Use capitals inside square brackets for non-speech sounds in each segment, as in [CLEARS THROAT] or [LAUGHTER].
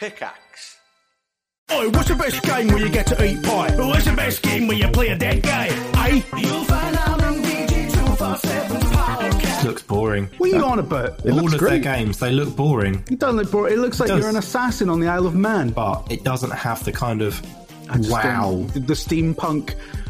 Pickaxe. Oh, what's the best game where you get to eat pie? What's the best game where you play a dead guy? Eh? You'll find out on VG247's podcast. looks boring. What are you on about? It All looks of great. their games, they look boring, You don't look bored. It looks like does. you're an assassin on the Isle of Man. but it doesn't have the kind of I just wow. don't- The, the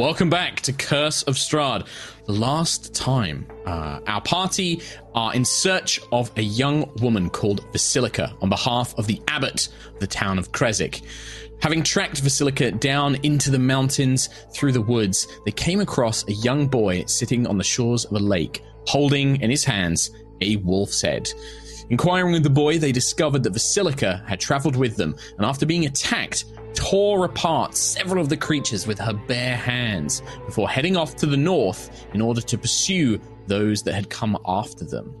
Welcome back to Curse of Strahd. The last time, uh, our party are in search of a young woman called Vasilika on behalf of the abbot of the town of Krezk. Having tracked Vasilika down into the mountains through the woods, they came across a young boy sitting on the shores of a lake, holding in his hands a wolf's head. Inquiring with the boy, they discovered that Vasilika had traveled with them, and after being attacked, tore apart several of the creatures with her bare hands before heading off to the north in order to pursue those that had come after them.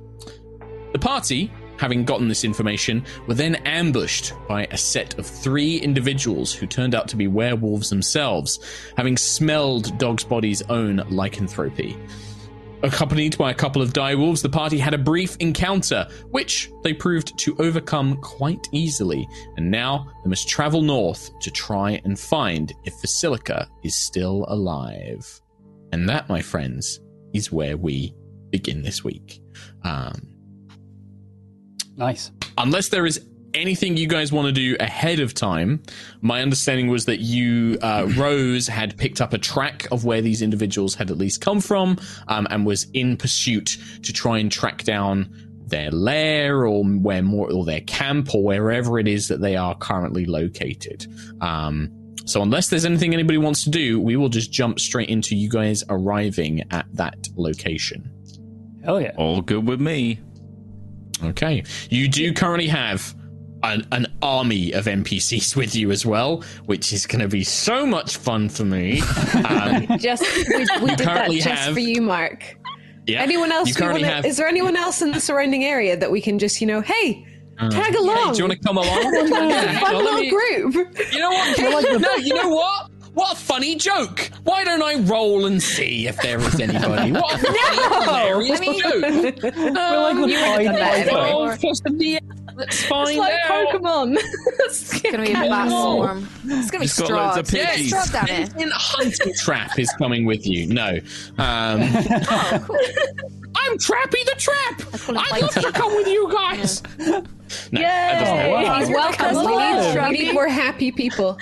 The party, having gotten this information, were then ambushed by a set of three individuals who turned out to be werewolves themselves, having smelled Dog's Body's own lycanthropy. Accompanied by a couple of direwolves, the party had a brief encounter, which they proved to overcome quite easily, and now they must travel north to try and find if Vasilika is still alive. And that, my friends, is where we begin this week. Um, Nice. unless there is anything you guys want to do ahead of time, my understanding was that you, uh, Rose, had picked up a track of where these individuals had at least come from, um, and was in pursuit to try and track down their lair or where more or their camp or wherever it is that they are currently located. Um, so unless there's anything anybody wants to do, we will just jump straight into you guys arriving at that location. Hell yeah. All good with me. Okay. You do currently have an, an army of NPCs [LAUGHS] with you as well, which is going to be so much fun for me. [LAUGHS] Um, Just we, we did that currently just have- for you, Mark. yeah. Anyone else? You wanna, have. Is there anyone else in the surrounding area that we can just, you know, hey, tag Hey, along? do you want to come along? [LAUGHS] It's a fun little me- group. You know what? no, you know what? What a funny joke! Why don't I roll and see if there is anybody? What a funny, hilarious I mean- joke! We're like with You would've Pied done that Piper. anyway. Roll plus the D- Let's find It's like out. Pokemon. [LAUGHS] It's gonna be a bat swarm. It's gonna be Just got loads. Yeah, piggies. Strahd down hunting trap is coming with you. No. Um, Oh, [LAUGHS] cool. I'm Trappy the Trap. I'd love to come with you guys. No, that doesn't Yay! work. wow. He's welcome. We need, we need more happy people.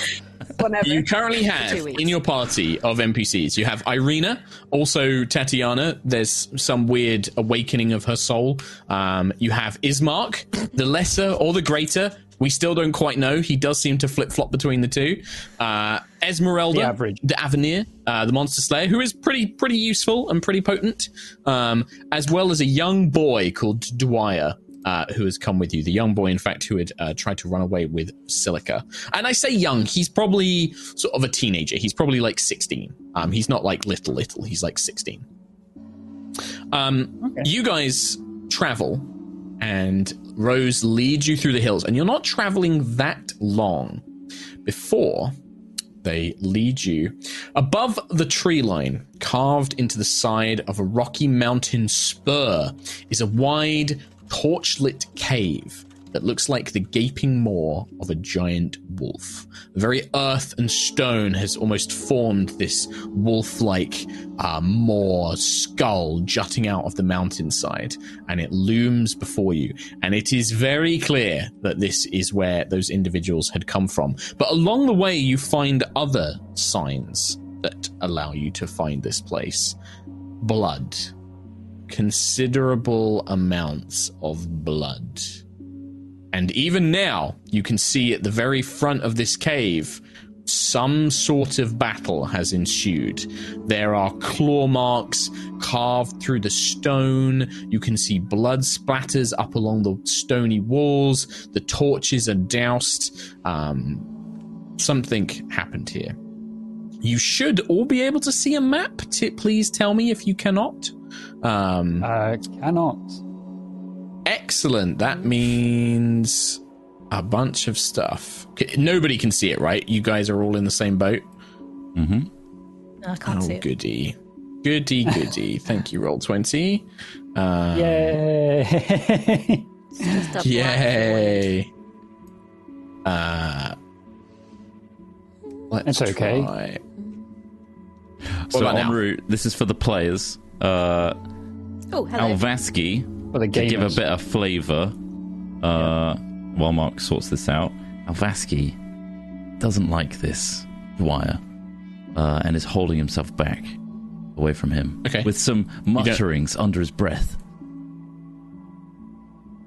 Whatever. You currently have in your party of NPCs, you have Irina, also Tatiana. There's some weird awakening of her soul. Um, you have Ismark, the lesser or the greater. We still don't quite know. He does seem to flip flop between the two. Uh, Esmeralda, The average. the Avenir, uh, the Monster Slayer, who is pretty pretty useful and pretty potent, um, as well as a young boy called Dwyer. Uh, who has come with you? The young boy, in fact, who had uh, tried to run away with Silica. And I say young, he's probably sort of a teenager. He's probably like 16. Um, he's not like little, little. He's like 16. Um, You guys travel, and Rose leads you through the hills, and you're not traveling that long before they lead you above the tree line, carved into the side of a rocky mountain spur, is a wide, torch-lit cave that looks like the gaping maw of a giant wolf. The very earth and stone has almost formed this wolf-like uh, maw skull jutting out of the mountainside, and it looms before you. And it is very clear that this is where those individuals had come from. But along the way, you find other signs that allow you to find this place blood, considerable amounts of blood. And even now, you can see at the very front of this cave, some sort of battle has ensued. There are claw marks carved through the stone. You can see blood splatters up along the stony walls. The torches are doused. Um, something happened here. You should all be able to see a map. T- please tell me if you cannot. Um, Uh, cannot. excellent. That means a bunch of stuff. Nobody can see it, right? You guys are all in the same boat. Mm-hmm. I can't oh, see it. goody, goody, goody. [LAUGHS] Thank you, roll twenty. Uh, Yay! It's just a black void. Yay. Uh, let's It's okay. try. So about en route, this is for the players. Uh, Oh, hello. Alvaski, For the to give a bit of flavour, uh, while Mark sorts this out, Alvaski doesn't like this Dwyer uh, and is holding himself back away from him Okay. with some mutterings under his breath.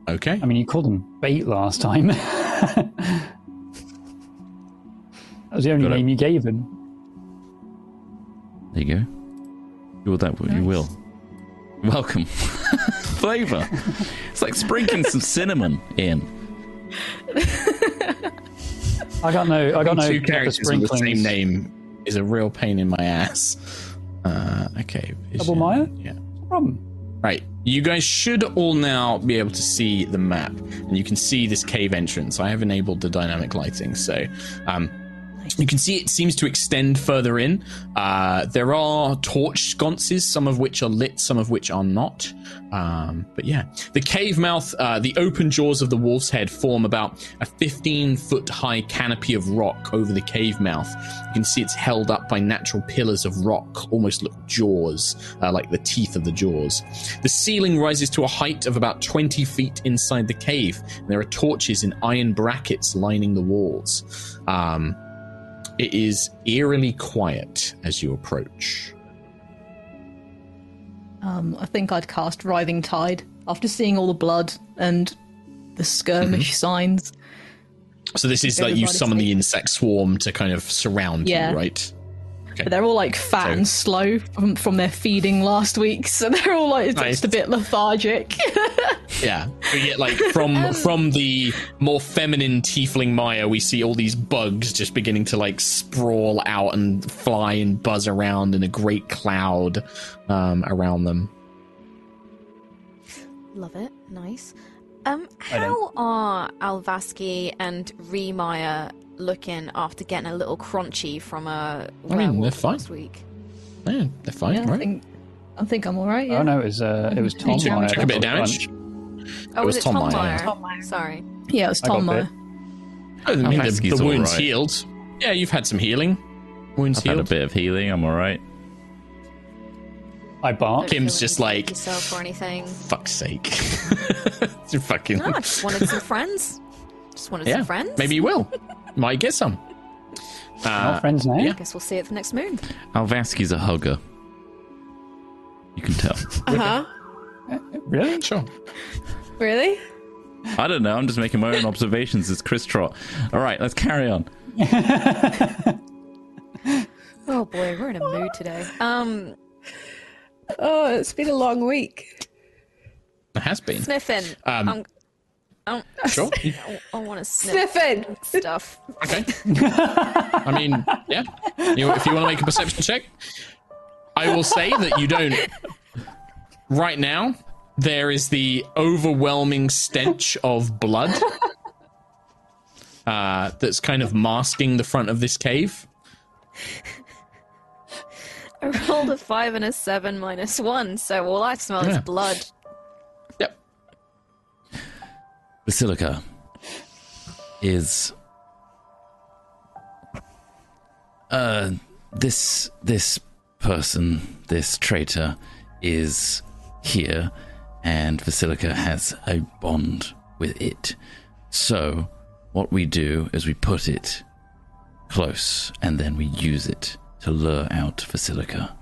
Okay. I mean, you called him bait last time. [LAUGHS] that was the only Got it. name you gave him. There you go. You will that you will. Welcome. [LAUGHS] Flavour. It's like sprinkling some cinnamon in. I got no. I got no two pepper characters with the same name is a real pain in my ass. Uh, okay. Double Maya? Yeah. Problem. Right. You guys should all now be able to see the map, and you can see this cave entrance. I have enabled the dynamic lighting, so um, you can see it seems to extend further in. Uh, there are torch sconces, some of which are lit, some of which are not. Um, but yeah, the cave mouth, uh, the open jaws of the wolf's head form about a 15 foot high canopy of rock over the cave mouth. You can see it's held up by natural pillars of rock, almost look jaws, uh, like the teeth of the jaws. The ceiling rises to a height of about 20 feet inside the cave, there are torches in iron brackets lining the walls. Um, it is eerily quiet as you approach. Um, I think I'd cast Writhing Tide after seeing all the blood and the skirmish signs. So this is like you summon the insect swarm to kind of surround Yeah. you, right? Okay. But they're all like fat So- and slow from, from their feeding last week, so [LAUGHS] they're all like Nice. just a bit lethargic. [LAUGHS] Yeah, we get like from from the more feminine tiefling Maya, we see all these bugs just beginning to like sprawl out and fly and buzz around in a great cloud um, around them. Love it. Nice. Um, how are Alvaski and Remaya looking after getting a little crunchy from a I mean, werewolf they're fine. last week? Yeah, they're fine, yeah, I right? think I think I'm all right. Yeah. Oh no, it was uh, it was Tom Took- Meyer. took a that bit of got damage. punched. Oh, It was, was it Tom Tom, Meyer. Meyer? Sorry. Yeah, it was I got Tom bit. Meyer. I mean, the, Alvaski's the wound's alright. healed. Yeah, you've had some healing. Wounds I've had a healed. bit of healing. I'm all right. I barked. Don't Kim's feel just any like- yourself or anything. Fuck's sake! [LAUGHS] You're fucking. No, I just wanted some [LAUGHS] friends. Just wanted yeah, some friends. maybe you will. [LAUGHS] Might get some. Not Uh, friends now. yeah. Guess we'll see it the next moon. Alvaski's a hugger. You can tell. [LAUGHS] Uh huh. Really? sure. Really? I don't know. I'm just making my own observations as Chris Trot. All right, let's carry on. [LAUGHS] Oh boy, we're in a mood today. Um, Oh, it's been a long week. It has been. sniffing. Um, I'm, I'm, [LAUGHS] Sure. I, I want to sniff Sniffing. stuff. Okay. [LAUGHS] I mean, yeah. You, if you want to make a perception check, I will say that you don't. Right now, there is the overwhelming stench of blood uh, that's kind of masking the front of this cave. I rolled a five and a seven minus one, so all I smell is blood. Vasilika is uh this this person, this traitor is here and Vasilika has a bond with it. So what we do is we put it close and then we use it to lure out Vasilika.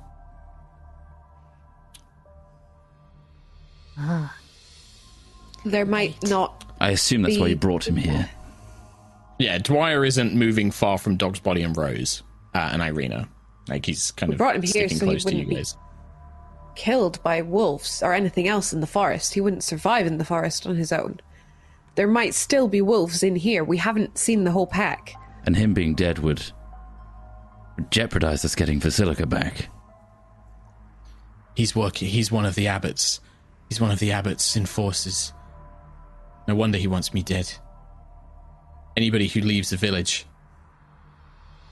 There might not. I assume that's why you brought him here. Yeah, Dwyer isn't moving far from Dog's Body and Rose uh, and Irina. Like he's kind We of brought him here sticking so he to you wouldn't be- guys. killed by wolves or anything else in the forest. He wouldn't survive in the forest on his own. There might still be wolves in here. We haven't seen the whole pack. And him being dead would, would jeopardize us getting Vasilika back. He's working. He's one of the abbots. He's one of the abbots' enforcers. No wonder he wants me dead. Anybody who leaves the village,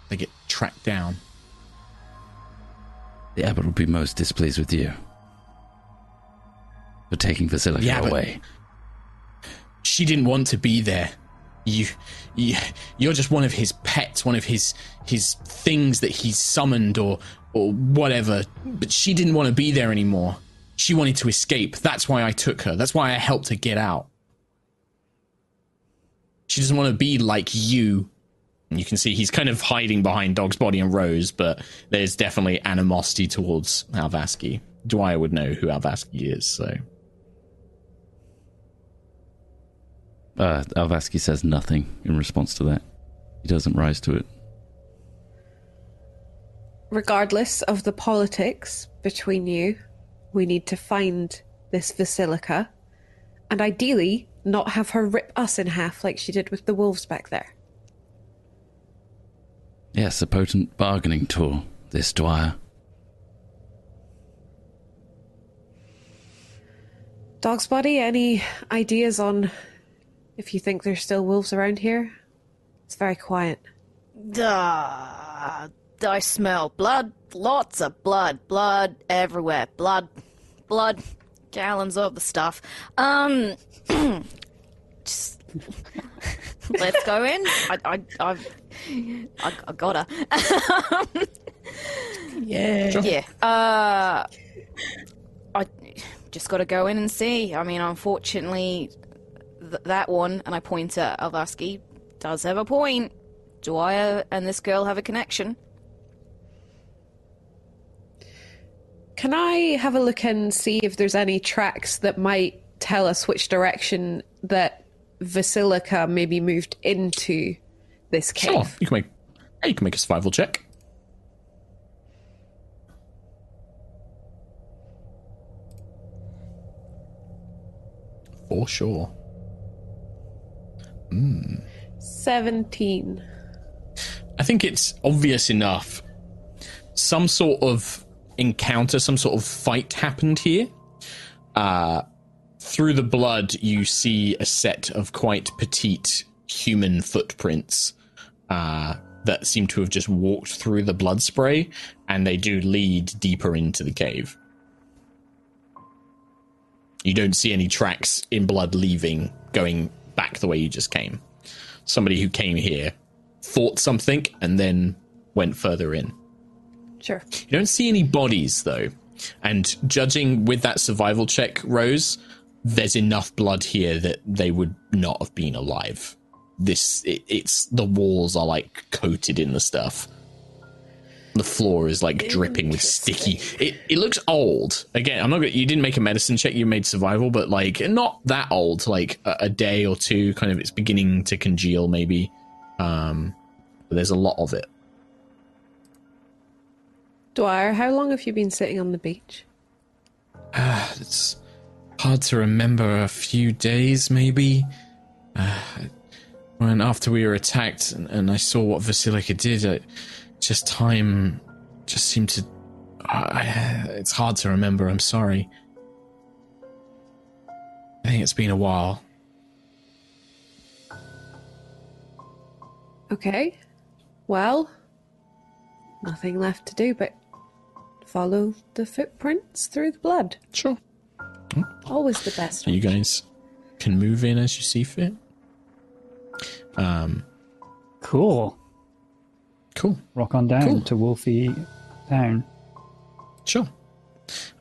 they get tracked down. The abbot would be most displeased with you for taking Vasilika away. She didn't want to be there. You, you, you're just one of his pets, one of his his things that he's summoned or or whatever. But she didn't want to be there anymore. She wanted to escape. That's why I took her. That's why I helped her get out. She doesn't want to be like you. And you can see he's kind of hiding behind Dog's body and Rose, but there's definitely animosity towards Alvaski. Dwyer would know who Alvaski is, so Uh, Alvaski says nothing in response to that. He doesn't rise to it. Regardless of the politics between you, we need to find this Vasilika and ideally not have her rip us in half like she did with the wolves back there. Yes, a potent bargaining tool, this Dwyer. Dog's body, any ideas on if you think there's still wolves around here? It's very quiet. Duh. I smell blood. Lots of blood. Blood everywhere. Blood. Blood. Gallons of the stuff. Um. [CLEARS THROAT] just. [LAUGHS] Let's go in. I, I, I've, I, I gotta. [LAUGHS] Yeah. Yeah. Uh, I just got to go in and see. I mean, unfortunately, th- that one, and I point at Alvaski, does have a point. do Dwyer and this girl have a connection. Can I have a look and see if there's any tracks that might tell us which direction that Vasilika maybe moved into this cave? Sure, you can make. yeah, You can make a survival check. For sure. 17. I think it's obvious enough. Some sort of encounter, some sort of fight happened here. Uh, through the blood, you see a set of quite petite human footprints uh, that seem to have just walked through the blood spray, and they do lead deeper into the cave. You don't see any tracks in blood leaving, going back the way you just came. Somebody who came here thought something and then went further in. Sure. You don't see any bodies though. And judging with that survival check, Rose, there's enough blood here that they would not have been alive. This it, it's the walls are like coated in the stuff. The floor is like dripping with sticky. It it looks old. Again, I'm not. gonna- You didn't make a medicine check. You made survival, but like not that old. Like a, a day or two. Kind of. It's beginning to congeal. Maybe. Um, but there's a lot of it. Dwyer, how long have you been sitting on the beach? It's hard to remember. A few days, maybe. Uh, when after we were attacked, and, and I saw what Vasilika did, I, just time just seemed to. I, it's hard to remember. I'm sorry. I think it's been a while. Okay. Well, nothing left to do but follow the footprints through the blood. Sure. Always the best. You guys can move in as you see fit. Um, Cool. cool. Rock on down Cool. to Wolfie Town. Sure.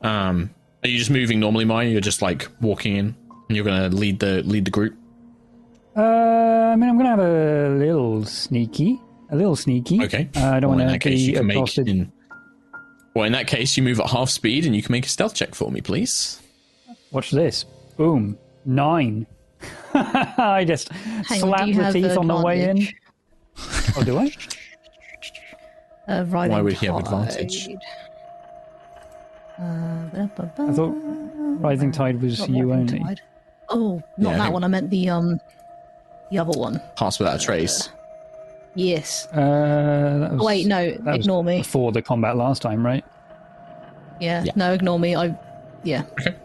Um, are you just moving normally, Maya? You're just like walking in, and you're gonna lead the lead the group. Uh, I mean, I'm gonna have a little sneaky, a little sneaky. Okay. Uh, I don't Well, want that to case, be you can make accosted. in. Well, in that case, you move at half speed, and you can make a stealth check for me, please. Watch this. Boom. Nine. [LAUGHS] I just Hang on, slapped the teeth on the way in. Oh, do I? [LAUGHS] Uh, Writhing Why would he have advantage? Uh, I thought Rising Tide was Not you only. Tide. Oh, not Yeah, that one. I meant the um, the other one. Pass without a trace. Yes. Uh, that was, wait, no. that was Ignore me. Before the combat last time, right? Yeah. Yeah. No, ignore me. I. Yeah. Okay.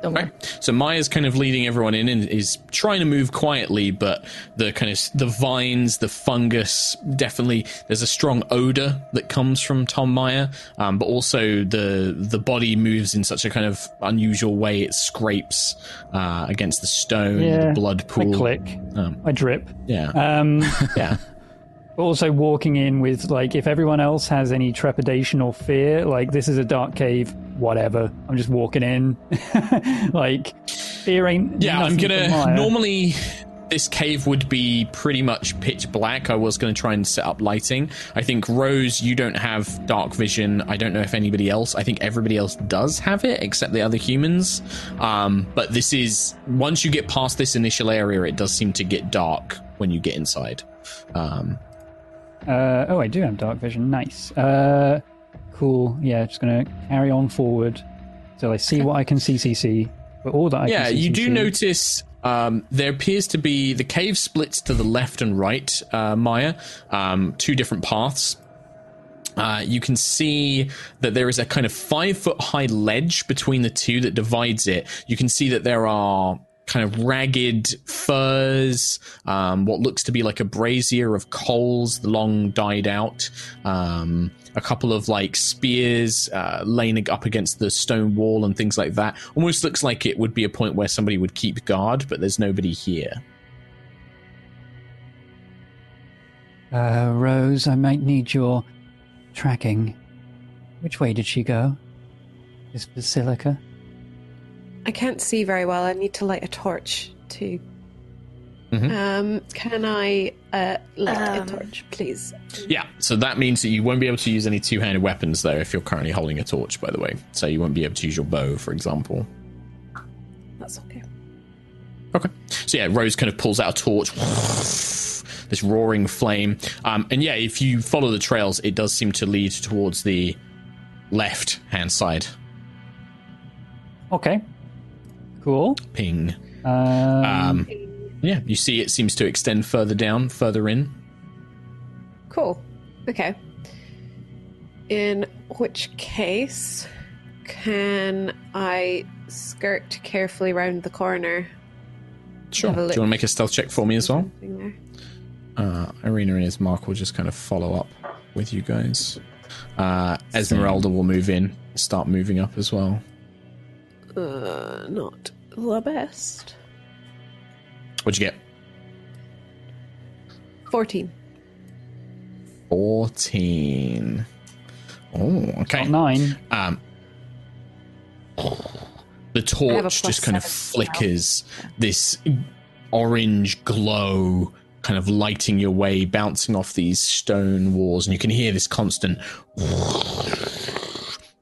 Don't worry. Right. So Maya's kind of leading everyone in and is trying to move quietly, but the kind of the vines, the fungus, definitely there's a strong odor that comes from Tom Maya. Um, but also the the body moves in such a kind of unusual way. It scrapes uh, against the stone, Yeah. the blood pool. I click. Um, I drip. yeah, Um, [LAUGHS] yeah. Also walking in with like, if everyone else has any trepidation or fear, like this is a dark cave. Whatever. I'm just walking in. [LAUGHS] like fear ain't. Yeah, I'm gonna. Normally, this cave would be pretty much pitch black. I was gonna try and set up lighting. I think Rose, you don't have dark vision. I don't know if anybody else. I think everybody else does have it, except the other humans. Um, but this is once you get past this initial area, it does seem to get dark when you get inside. Um, Uh, oh, I do have dark vision. Nice. Uh, cool. Yeah, just gonna carry on forward till I see what I can CCC. But all that I yeah, can you do notice um, there appears to be the cave splits to the left and right, uh, Maya, um, two different paths. Uh, you can see that there is a kind of five foot high ledge between the two that divides it. You can see that there are kind of ragged furs, um, what looks to be like a brazier of coals, long died out, um, a couple of like spears uh, laying up against the stone wall and things like that. Almost looks like it would be a point where somebody would keep guard, but there's nobody here. Uh, Rose, I might need your tracking. Which way did she go? This Vasilika? I can't see very well. I need to light a torch to. Mhm. Um, can I uh, light Um, a torch, please? Yeah, so that means that you won't be able to use any two handed weapons, though, if you're currently holding a torch, by the way. So you won't be able to use your bow, for example. That's okay. Okay. So yeah, Rose kind of pulls out a torch, this roaring flame. Um, and yeah, if you follow the trails, it does seem to lead towards the left hand side. Okay. Cool. Ping. Um, Um, yeah, you see it seems to extend further down, further in. Cool. Okay. In which case, can I skirt carefully round the corner? Sure. Do you want to make a stealth check for me as well? Something there. uh, Irina and Ismark will just kind of follow up with you guys. Uh, Esmeralda will move in, start moving up as well. Uh, not the best. What'd you get? 14. 14. Oh, okay. got nine. Um, the torch just kind of seven now. flickers, this orange glow kind of lighting your way, bouncing off these stone walls, and you can hear this constant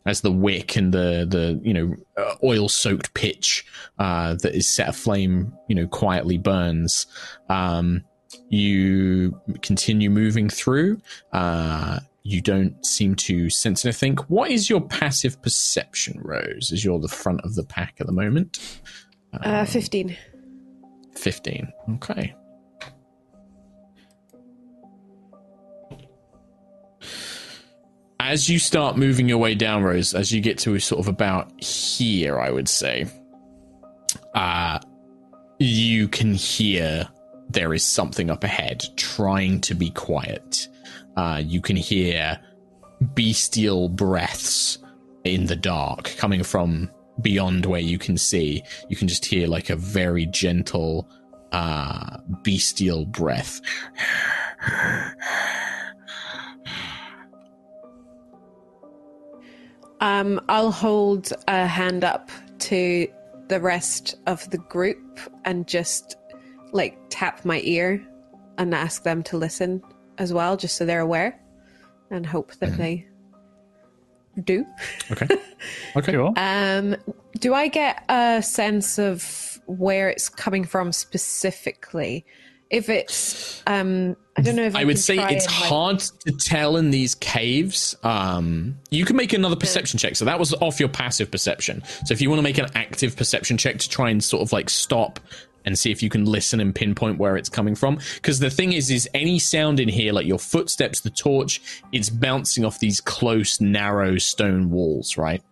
as the wick and the the you know uh, oil soaked pitch uh, that is set aflame, you know, quietly burns. Um, you continue moving through. Uh, you don't seem to sense anything. What is your passive perception, Rose? As you're the front of the pack at the moment. Uh, 15. 15. Okay. As you start moving your way down, Rose, as you get to sort of about here, I would say, uh, you can hear there is something up ahead trying to be quiet. Uh, you can hear bestial breaths in the dark coming from beyond where you can see. You can just hear like a very gentle, uh, bestial breath. Um, I'll hold a hand up to the rest of the group and just like tap my ear and ask them to listen as well, just so they're aware and hope that they do. Okay. [LAUGHS] Okay. Sure. Um, do I get a sense of where it's coming from specifically? If it's, um, I don't know if I, I would say it's and, like- hard to tell in these caves. Um, you can make another perception check. So that was off your passive perception. So if you want to make an active perception check to try and sort of like stop and see if you can listen and pinpoint where it's coming from. Because the thing is, is any sound in here, like your footsteps, the torch, it's bouncing off these close, narrow stone walls, right?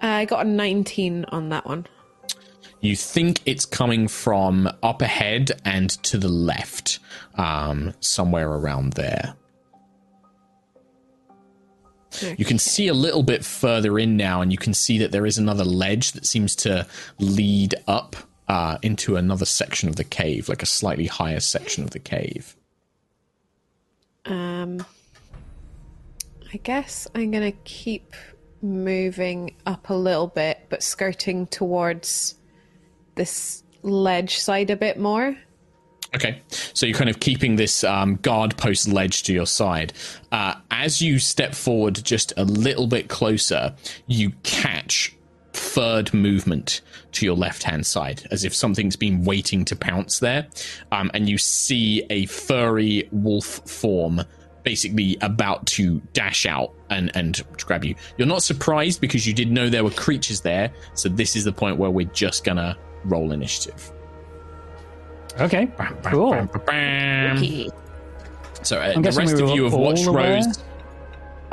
I got a 19 on that one. You think it's coming from up ahead and to the left, um, somewhere around there. You can see a little bit further in now, and you can see that there is another ledge that seems to lead up uh, into another section of the cave, like a slightly higher section of the cave. Um, I guess I'm gonna keep moving up a little bit, but skirting towards this ledge side a bit more. Okay, so you're kind of keeping this um, guard post ledge to your side. Uh, as you step forward just a little bit closer, you catch third movement to your left hand side, as if something's been waiting to pounce there. Um, and you see a furry wolf form basically about to dash out and, and grab you. You're not surprised because you did know there were creatures there, so this is the point where we're just gonna roll initiative. Okay, cool. Bam, bam, bam. So uh, the rest we of you have watched aware? Rose.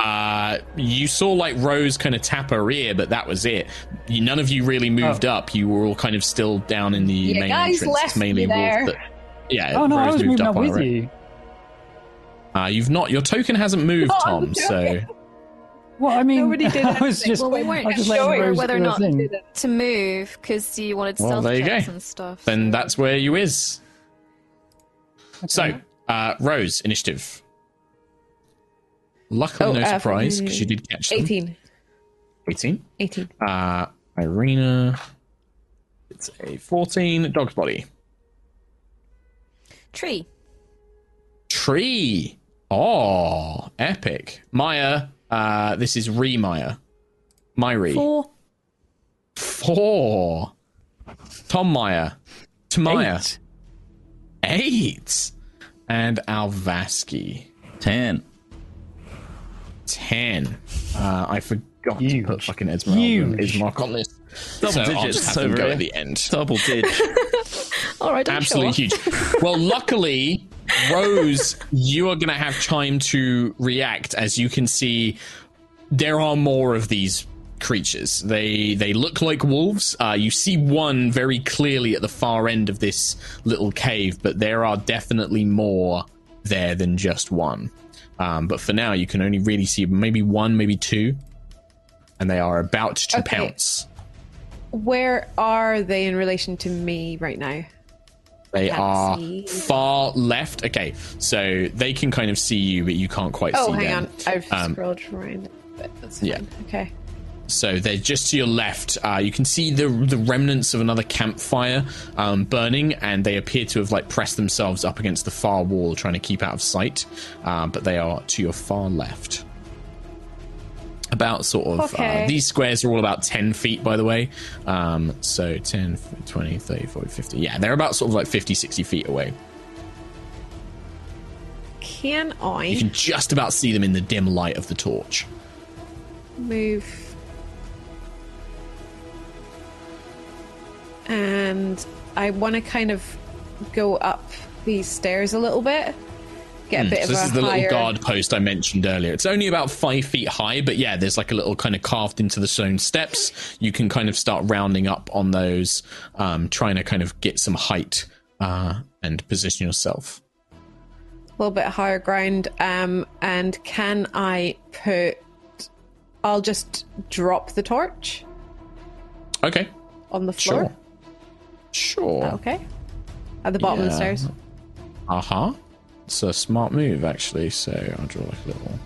Uh, you saw like Rose kind of tap her ear, but that was it. You, none of you really moved up. You were all kind of still down in the You main guys entrance. left mainly me there. Wolf that- yeah. Oh no, I Rose was moved moving up up on with her. you. Uh, you've not. Your token hasn't moved, Oh, I'm Tom. So Well, I mean, Nobody did [LAUGHS] I was anything. just, Well, we weren't was just sure whether or not thing. to move because you wanted Well, stealth there checks and stuff. then so- that's where you is. So, uh, Rose, initiative. Luckily, Oh, no uh, surprise because you did catch them. 18. 18. 18. Uh, Irina. It's a 14. Dog's body. tree. Tree. Oh, epic. Maya. Uh, this is Re Maya. Myri. Four. Four. Tom Maya. Tamaya. Eight. Eight. And Alvaski. Ten. Ten. Uh, I forgot to put fucking Esmeralda and Ismark on this. Double so I'll digits just have them go at the end. Double dig. [LAUGHS] All right, don't show Absolutely off. huge. Well, luckily, Rose, you are going to have time to react as you can see there are more of these creatures. They they look like wolves. Uh, you see one very clearly at the far end of this little cave, but there are definitely more there than just one. Um, but for now, you can only really see maybe one, maybe two, and they are about to Okay. pounce. Where are they in relation to me right now? They are far left. Okay, so they can kind of see you, but you can't quite Oh, see hang them. on. I've Um, scrolled bit. That's Yeah. Okay. So they're just to your left. Uh, you can see the the remnants of another campfire um, burning, and they appear to have like pressed themselves up against the far wall, trying to keep out of sight. Um, but they are to your far left. About sort of Okay. uh, these squares are all about 10 feet by the way. Um, so 10 20 30 40 50 yeah they're about sort of like 50 60 feet away. Can I you can just about see them in the dim light of the torch. move? And I want to kind of go up these stairs a little bit, get a bit Hmm. So of this is the higher. little guard post I mentioned earlier. It's only about five feet high, but yeah, there's like a little kind of carved into the stone steps. You can kind of start rounding up on those, um, trying to kind of get some height uh, and position yourself. a little bit higher ground. Um, and can I put? I'll just drop the torch Okay, on the floor. sure, sure. Okay. At the bottom of the stairs. Uh huh. It's a smart move, actually. So I'll draw like a little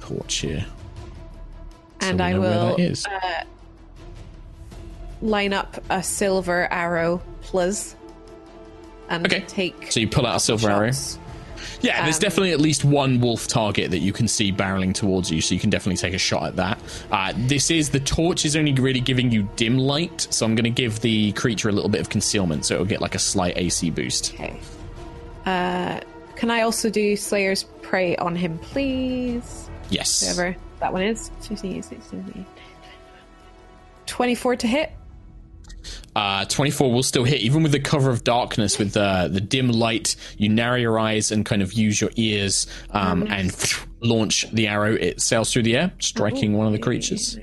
torch here. So And I will is. line up a silver arrow, please. And Okay. take So you pull out a silver arrow. Yeah, there's Um, definitely at least one wolf target that you can see barreling towards you, so you can definitely take a shot at that. Uh, this is the torch is only really giving you dim light, so I'm going to give the creature a little bit of concealment, so it'll get like a slight AC boost. Okay. Uh, can I also do Slayer's Prey on him, please? Yes. Whatever that one is. 24 to hit. Uh, 24 will still hit, even with the cover of darkness, with the the dim light. You narrow your eyes and kind of use your ears um, and [SNIFFS] launch the arrow. It sails through the air, striking one of the creatures.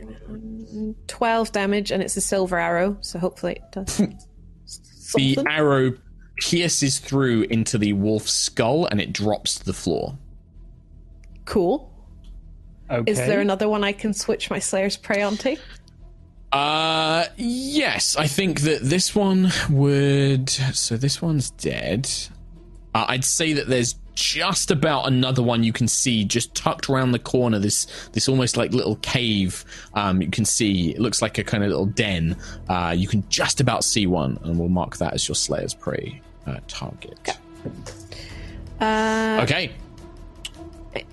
12 damage, and it's a silver arrow, so hopefully it does. [LAUGHS] The arrow pierces through into the wolf's skull and it drops to the floor. Cool. Okay. Is there another one I can switch my Slayer's Prey onto? Uh, yes, I think that this one would. So this one's dead. Uh, I'd say that there's just about another one you can see just tucked around the corner. This this almost like little cave. Um, you can see it looks like a kind of little den. Uh, you can just about see one, and we'll mark that as your Slayer's prey uh, target. Uh, Okay.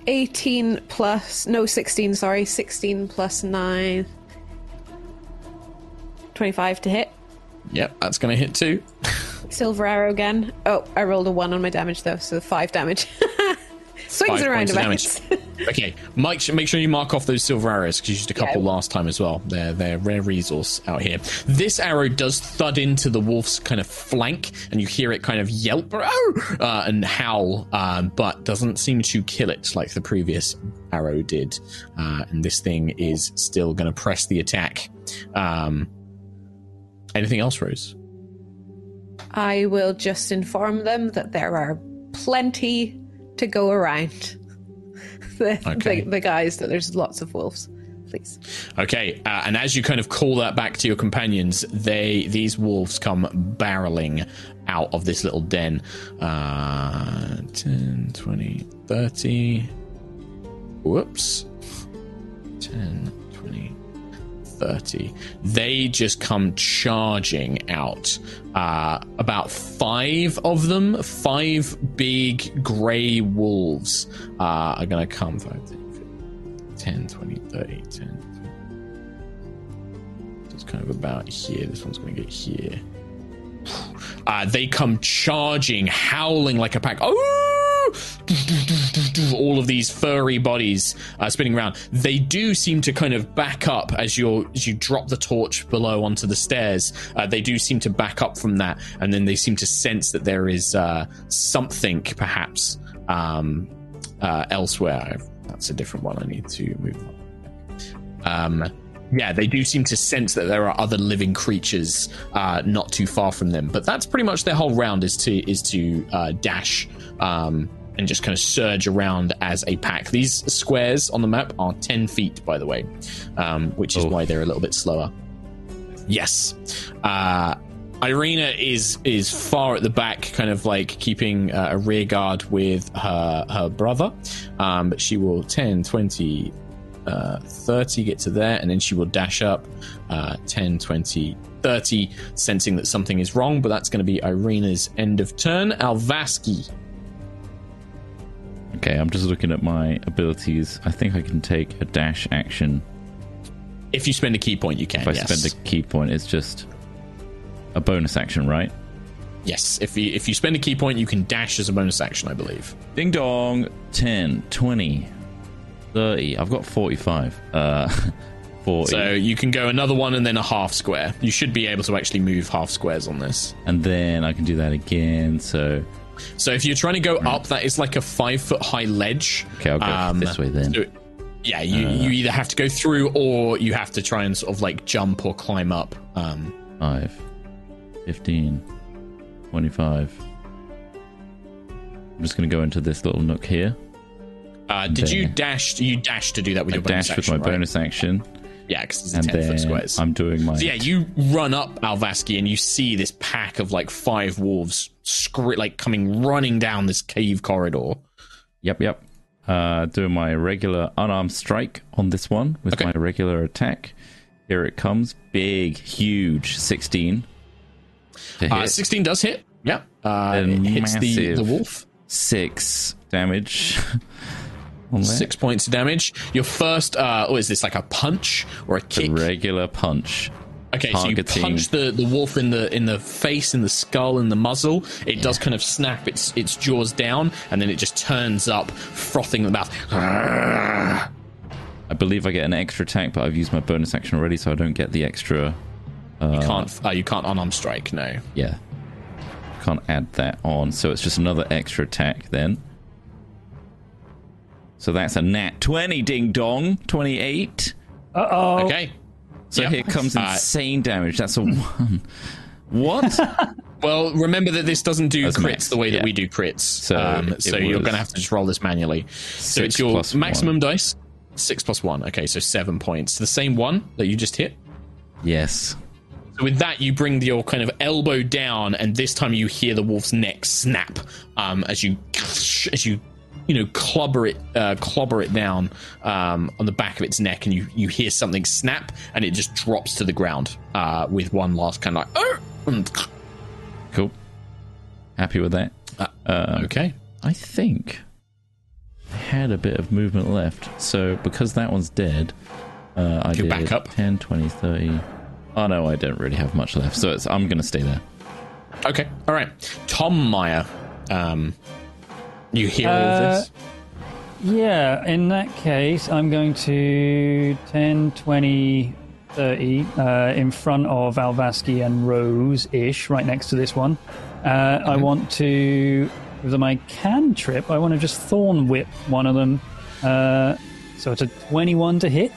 18 plus. No, 16, sorry. 16 plus 9. 25 to hit. Yep, that's gonna hit too. [LAUGHS] Silver arrow again. Oh, I rolled a 1 on my damage though, so 5 damage. [LAUGHS] Swings Five and points of. [LAUGHS] Okay, Mike, make sure you mark off those silver arrows because you used a couple Yeah. last time as well. They're they're rare resource out here. This arrow does thud into the wolf's kind of flank, and you hear it kind of yelp uh, and howl, um, but doesn't seem to kill it like the previous arrow did. Uh, and this thing is still going to press the attack. Um, anything else, Rose? I will just inform them that there are plenty to go around. [LAUGHS] the, Okay. the, the guys, that there's lots of wolves. Please. Okay, uh, and as you kind of call that back to your companions, they these wolves come barreling out of this little den. Uh, 10, 20, 30. Whoops. 10, 20, 30. They just come charging out. Uh, about five of them, five big grey wolves, uh, are going to come. 5, 10, 20, 30, 10. So it's kind of about here. This one's going to get here. Uh, they come charging, howling like a pack. Oh! All of these furry bodies uh, spinning around. They do seem to kind of back up as you as you drop the torch below onto the stairs. Uh, they do seem to back up from that, and then they seem to sense that there is uh, something perhaps um, uh, elsewhere. That's a different one. I need to move on. Um, yeah, they do seem to sense that there are other living creatures uh, not too far from them. But that's pretty much their whole round is to is to uh, dash um, and just kind of surge around as a pack. These squares on the map are ten feet, by the way, um, which is Oh. why they're a little bit slower. Yes. Uh, Irina is is far at the back, kind of like keeping uh, a rear guard with her her brother. Um, but she will 10, 20, uh, 30 get to there, and then she will dash up uh, 10, 20, 30, sensing that something is wrong. But that's going to be Irina's end of turn. Alvaski. Okay, I'm just looking at my abilities. I think I can take a dash action. If you spend a ki point, you can. If I yes. spend a ki point, it's just a bonus action, right? yes. If you if you spend a ki point, you can dash as a bonus action, I believe. Ding dong. 10, 20, 30. I've got 45. Uh, [LAUGHS] 40. So you can go another one and then a half square. You should be able to actually move half squares on this. and then I can do that again. So, So if you're trying to go up, that is like a five foot high ledge. okay, I'll go this way then. so- yeah, you, you either have to go through or you have to try and sort of like jump or climb up. Um, 5, 15, 25. I'm just going to go into this little nook here. uh, did you dash? You dash to do that with I your bonus dash with my right? bonus action, Yeah, because it's and ten foot squares. I'm doing my. So yeah, you run up Alvaski and you see this pack of like five wolves, scr- like coming running down this cave corridor. Yep, yep. Uh, doing my regular unarmed strike on this one with Okay. my regular attack. Here it comes. Big, huge 16. Uh, 16 does hit. Yeah. Uh, it hits the, the wolf. six damage. [LAUGHS] Six points of damage. Your first, uh, oh, is this like a punch or a A kick? regular punch. Okay, so you targeting- punch the, the wolf in the in the face, in the skull, in the muzzle. It does kind of snap its its jaws down, and then it just turns up, frothing the mouth. I believe I get an extra attack, but I've used my bonus action already, so I don't get the extra. you can't uh, you can't unarmed strike. No. Yeah. Can't add that on, so it's just another extra attack then. So that's a nat 20 ding dong, 28. Uh oh. Okay. So Yep. here comes Uh, insane damage. That's a one. What? [LAUGHS] Well, remember that this doesn't do That's crits max, the way that we do crits. So um, so you're going to have to just roll this manually. So it's your maximum one. dice. Six plus one. Okay, so seven points. The same one that you just hit. yes. So with that, you bring your kind of elbow down, and this time you hear the wolf's neck snap um, as you as you you know clobber it uh, clobber it down um, on the back of its neck, and you you hear something snap, and it just drops to the ground uh, with one last kind of like. "Arr!" [CLEARS THROAT] Cool. Happy with that. Uh, okay. I think I had a bit of movement left. So because that one's dead, uh, I Go did back up. 10, 20, 30. Oh no, I don't really have much left. So it's, I'm going to stay there. Okay. All right. Tom Meyer. Um, you hear all Uh, this? Yeah, in that case, I'm going to 10, 20, 30 uh, in front of Alvaski and Rose ish, right next to this one. Uh, I want to, with my cantrip, I want to just thorn whip one of them. Uh, so it's a 21 to hit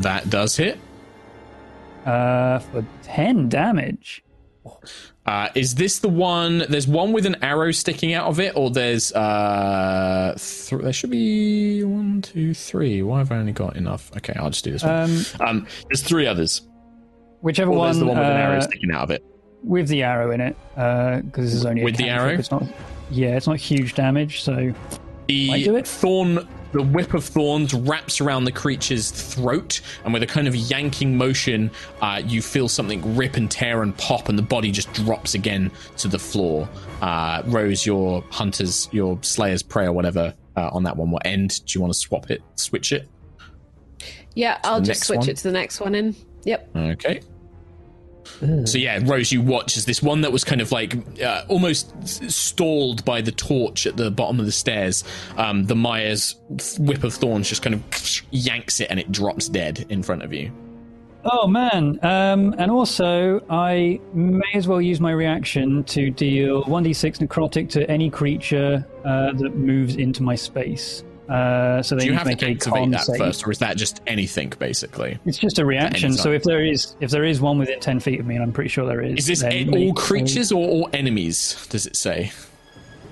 That does hit. uh, for 10 damage. Uh, is this the one? There's one with an arrow sticking out of it, or there's uh, th- there should be one, two, three. Why have I only got enough? Okay, I'll just do this one. Um, Um, there's three others. whichever Or one, there's the one with an arrow uh, sticking out of it. with the arrow in it, because this is only a With the arrow? It's not, yeah, it's not huge damage, so The it. thorn, the whip of thorns wraps around the creature's throat, and with a kind of yanking motion, uh, you feel something rip and tear and pop, and the body just drops again to the floor. Uh, Rose, your hunter's, your slayer's prey or whatever uh, on that one will end. Do you want to swap it, switch it? Yeah, I'll just switch one? it to the next one in. Yep. Okay. So yeah, Rose, you watch as this one that was kind of like uh, almost stalled by the torch at the bottom of the stairs. Um, the Myers whip of thorns just kind of yanks it and it drops dead in front of you. Oh man! Um, and also, I may as well use my reaction to deal 1d6 necrotic to any creature uh, that moves into my space. Uh, so they Do you have to activate that save. first, or is that just anything basically? It's just a reaction. So if there is if there is one within 10 feet of me, and I'm pretty sure there is. Is this make all creatures or all enemies? Does it say?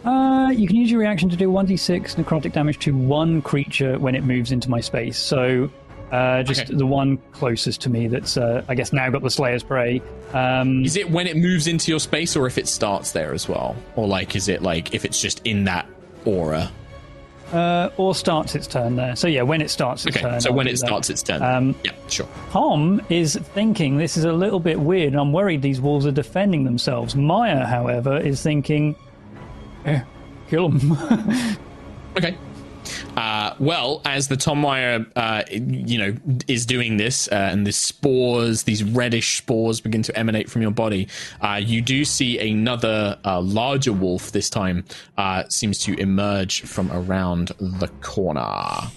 Uh, you can use your reaction to do 1d6 necrotic damage to one creature when it moves into my space. So. Uh, just Okay. the one closest to me that's, uh, I guess, now got the Slayer's Prey. Um, Is it when it moves into your space, or if it starts there as well, or like is it like if it's just in that aura? Uh, or starts its turn there. So yeah, when it starts its Okay, turn. so I'll when it starts its turn. Um, yeah, sure. Tom is thinking this is a little bit weird, and I'm worried these wolves are defending themselves. Maya, however, is thinking, eh, kill them. [LAUGHS] Okay. Uh, well, as the Tom Meyer, uh, you know, is doing this, uh, and the spores, these reddish spores, begin to emanate from your body, uh, you do see another uh, larger wolf. This time, uh, seems to emerge from around the corner.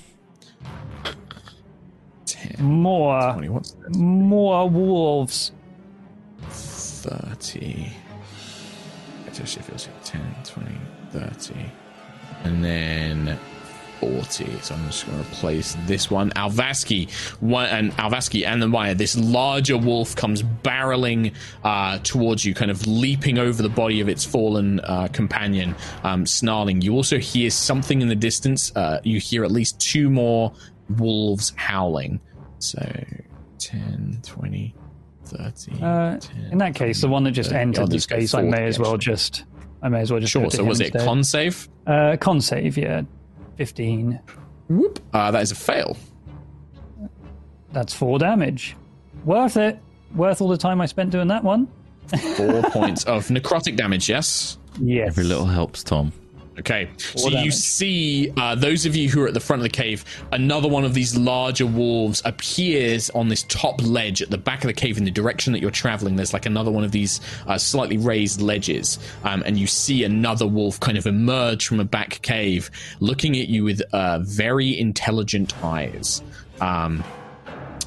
10, more, 20, what's more wolves. 30. It actually feels like 10, 20, 30. And then 40. So I'm just going to replace this one. Alvaski one, and Alvaski and the Maya. This larger wolf comes barreling uh, towards you, kind of leaping over the body of its fallen uh, companion, um, snarling. You also hear something in the distance. Uh, you hear at least two more wolves howling. So 10, 20, 30. Uh, 10, in that case, the one that just 30. entered the space, I may as well just, I may as well just. Sure. So was it instead. con save? Uh, con save, yeah, fifteen. Whoop. Uh, that is a fail. That's four damage. Worth it. Worth all the time I spent doing that one. Four [LAUGHS] points of necrotic damage. Yes. Yes. Every little helps, Tom. Okay, so you see uh, those of you who are at the front of the cave. Another one of these larger wolves appears on this top ledge at the back of the cave in the direction that you're traveling. There's like another one of these uh, slightly raised ledges, um, and you see another wolf kind of emerge from a back cave, looking at you with uh, very intelligent eyes. Um,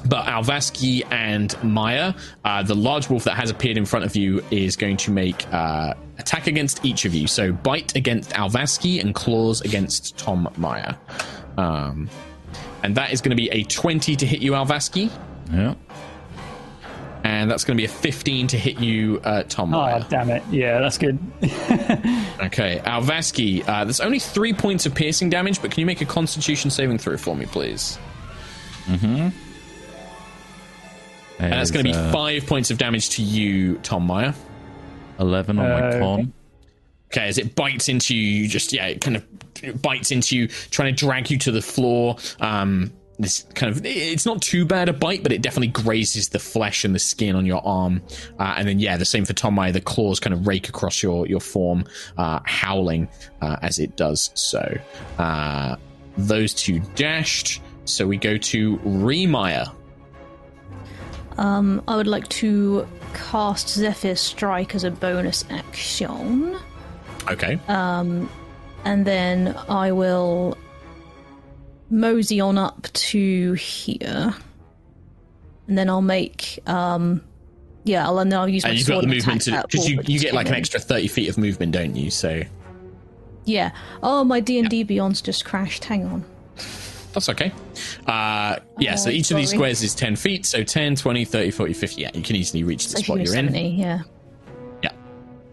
but Alvaski and Maya, uh, the large wolf that has appeared in front of you, is going to make uh, attack against each of you. So bite against Alvaski and claws against Tom Maya. Um, and that is going to be a 20 to hit you, Alvaski. Yeah. And that's going to be a 15 to hit you, uh, Tom Maya. Oh, damn it. Yeah, that's good. [LAUGHS] Okay, Alvaski, uh, there's only three points of piercing damage, but can you make a constitution saving throw for me, please? And that's going to be uh, five points of damage to you, Tom Meyer. 11 on my con. Okay, as it bites into you, you just yeah, it kind of bites into you, trying to drag you to the floor. Um, this kind of it's not too bad a bite, but it definitely grazes the flesh and the skin on your arm. Uh, and then yeah, the same for Tom Meyer. The claws kind of rake across your your form, uh, howling uh, as it does so. Uh, those two dashed. So we go to Remire. Um, I would like to cast Zephyr Strike as a bonus action, Okay. and then I will mosey on up to here, and then I'll make um, yeah, I'll, and then I'll use my and you've got the movement because you, you get like an extra 30 feet of movement don't you so Yeah. Oh, my D and D Beyond's just crashed. Hang on. That's okay uh yeah so Uh, each of these squares is 10 feet so 10 20 30 40 50 yeah you can easily reach the So spot you're in Yeah. yeah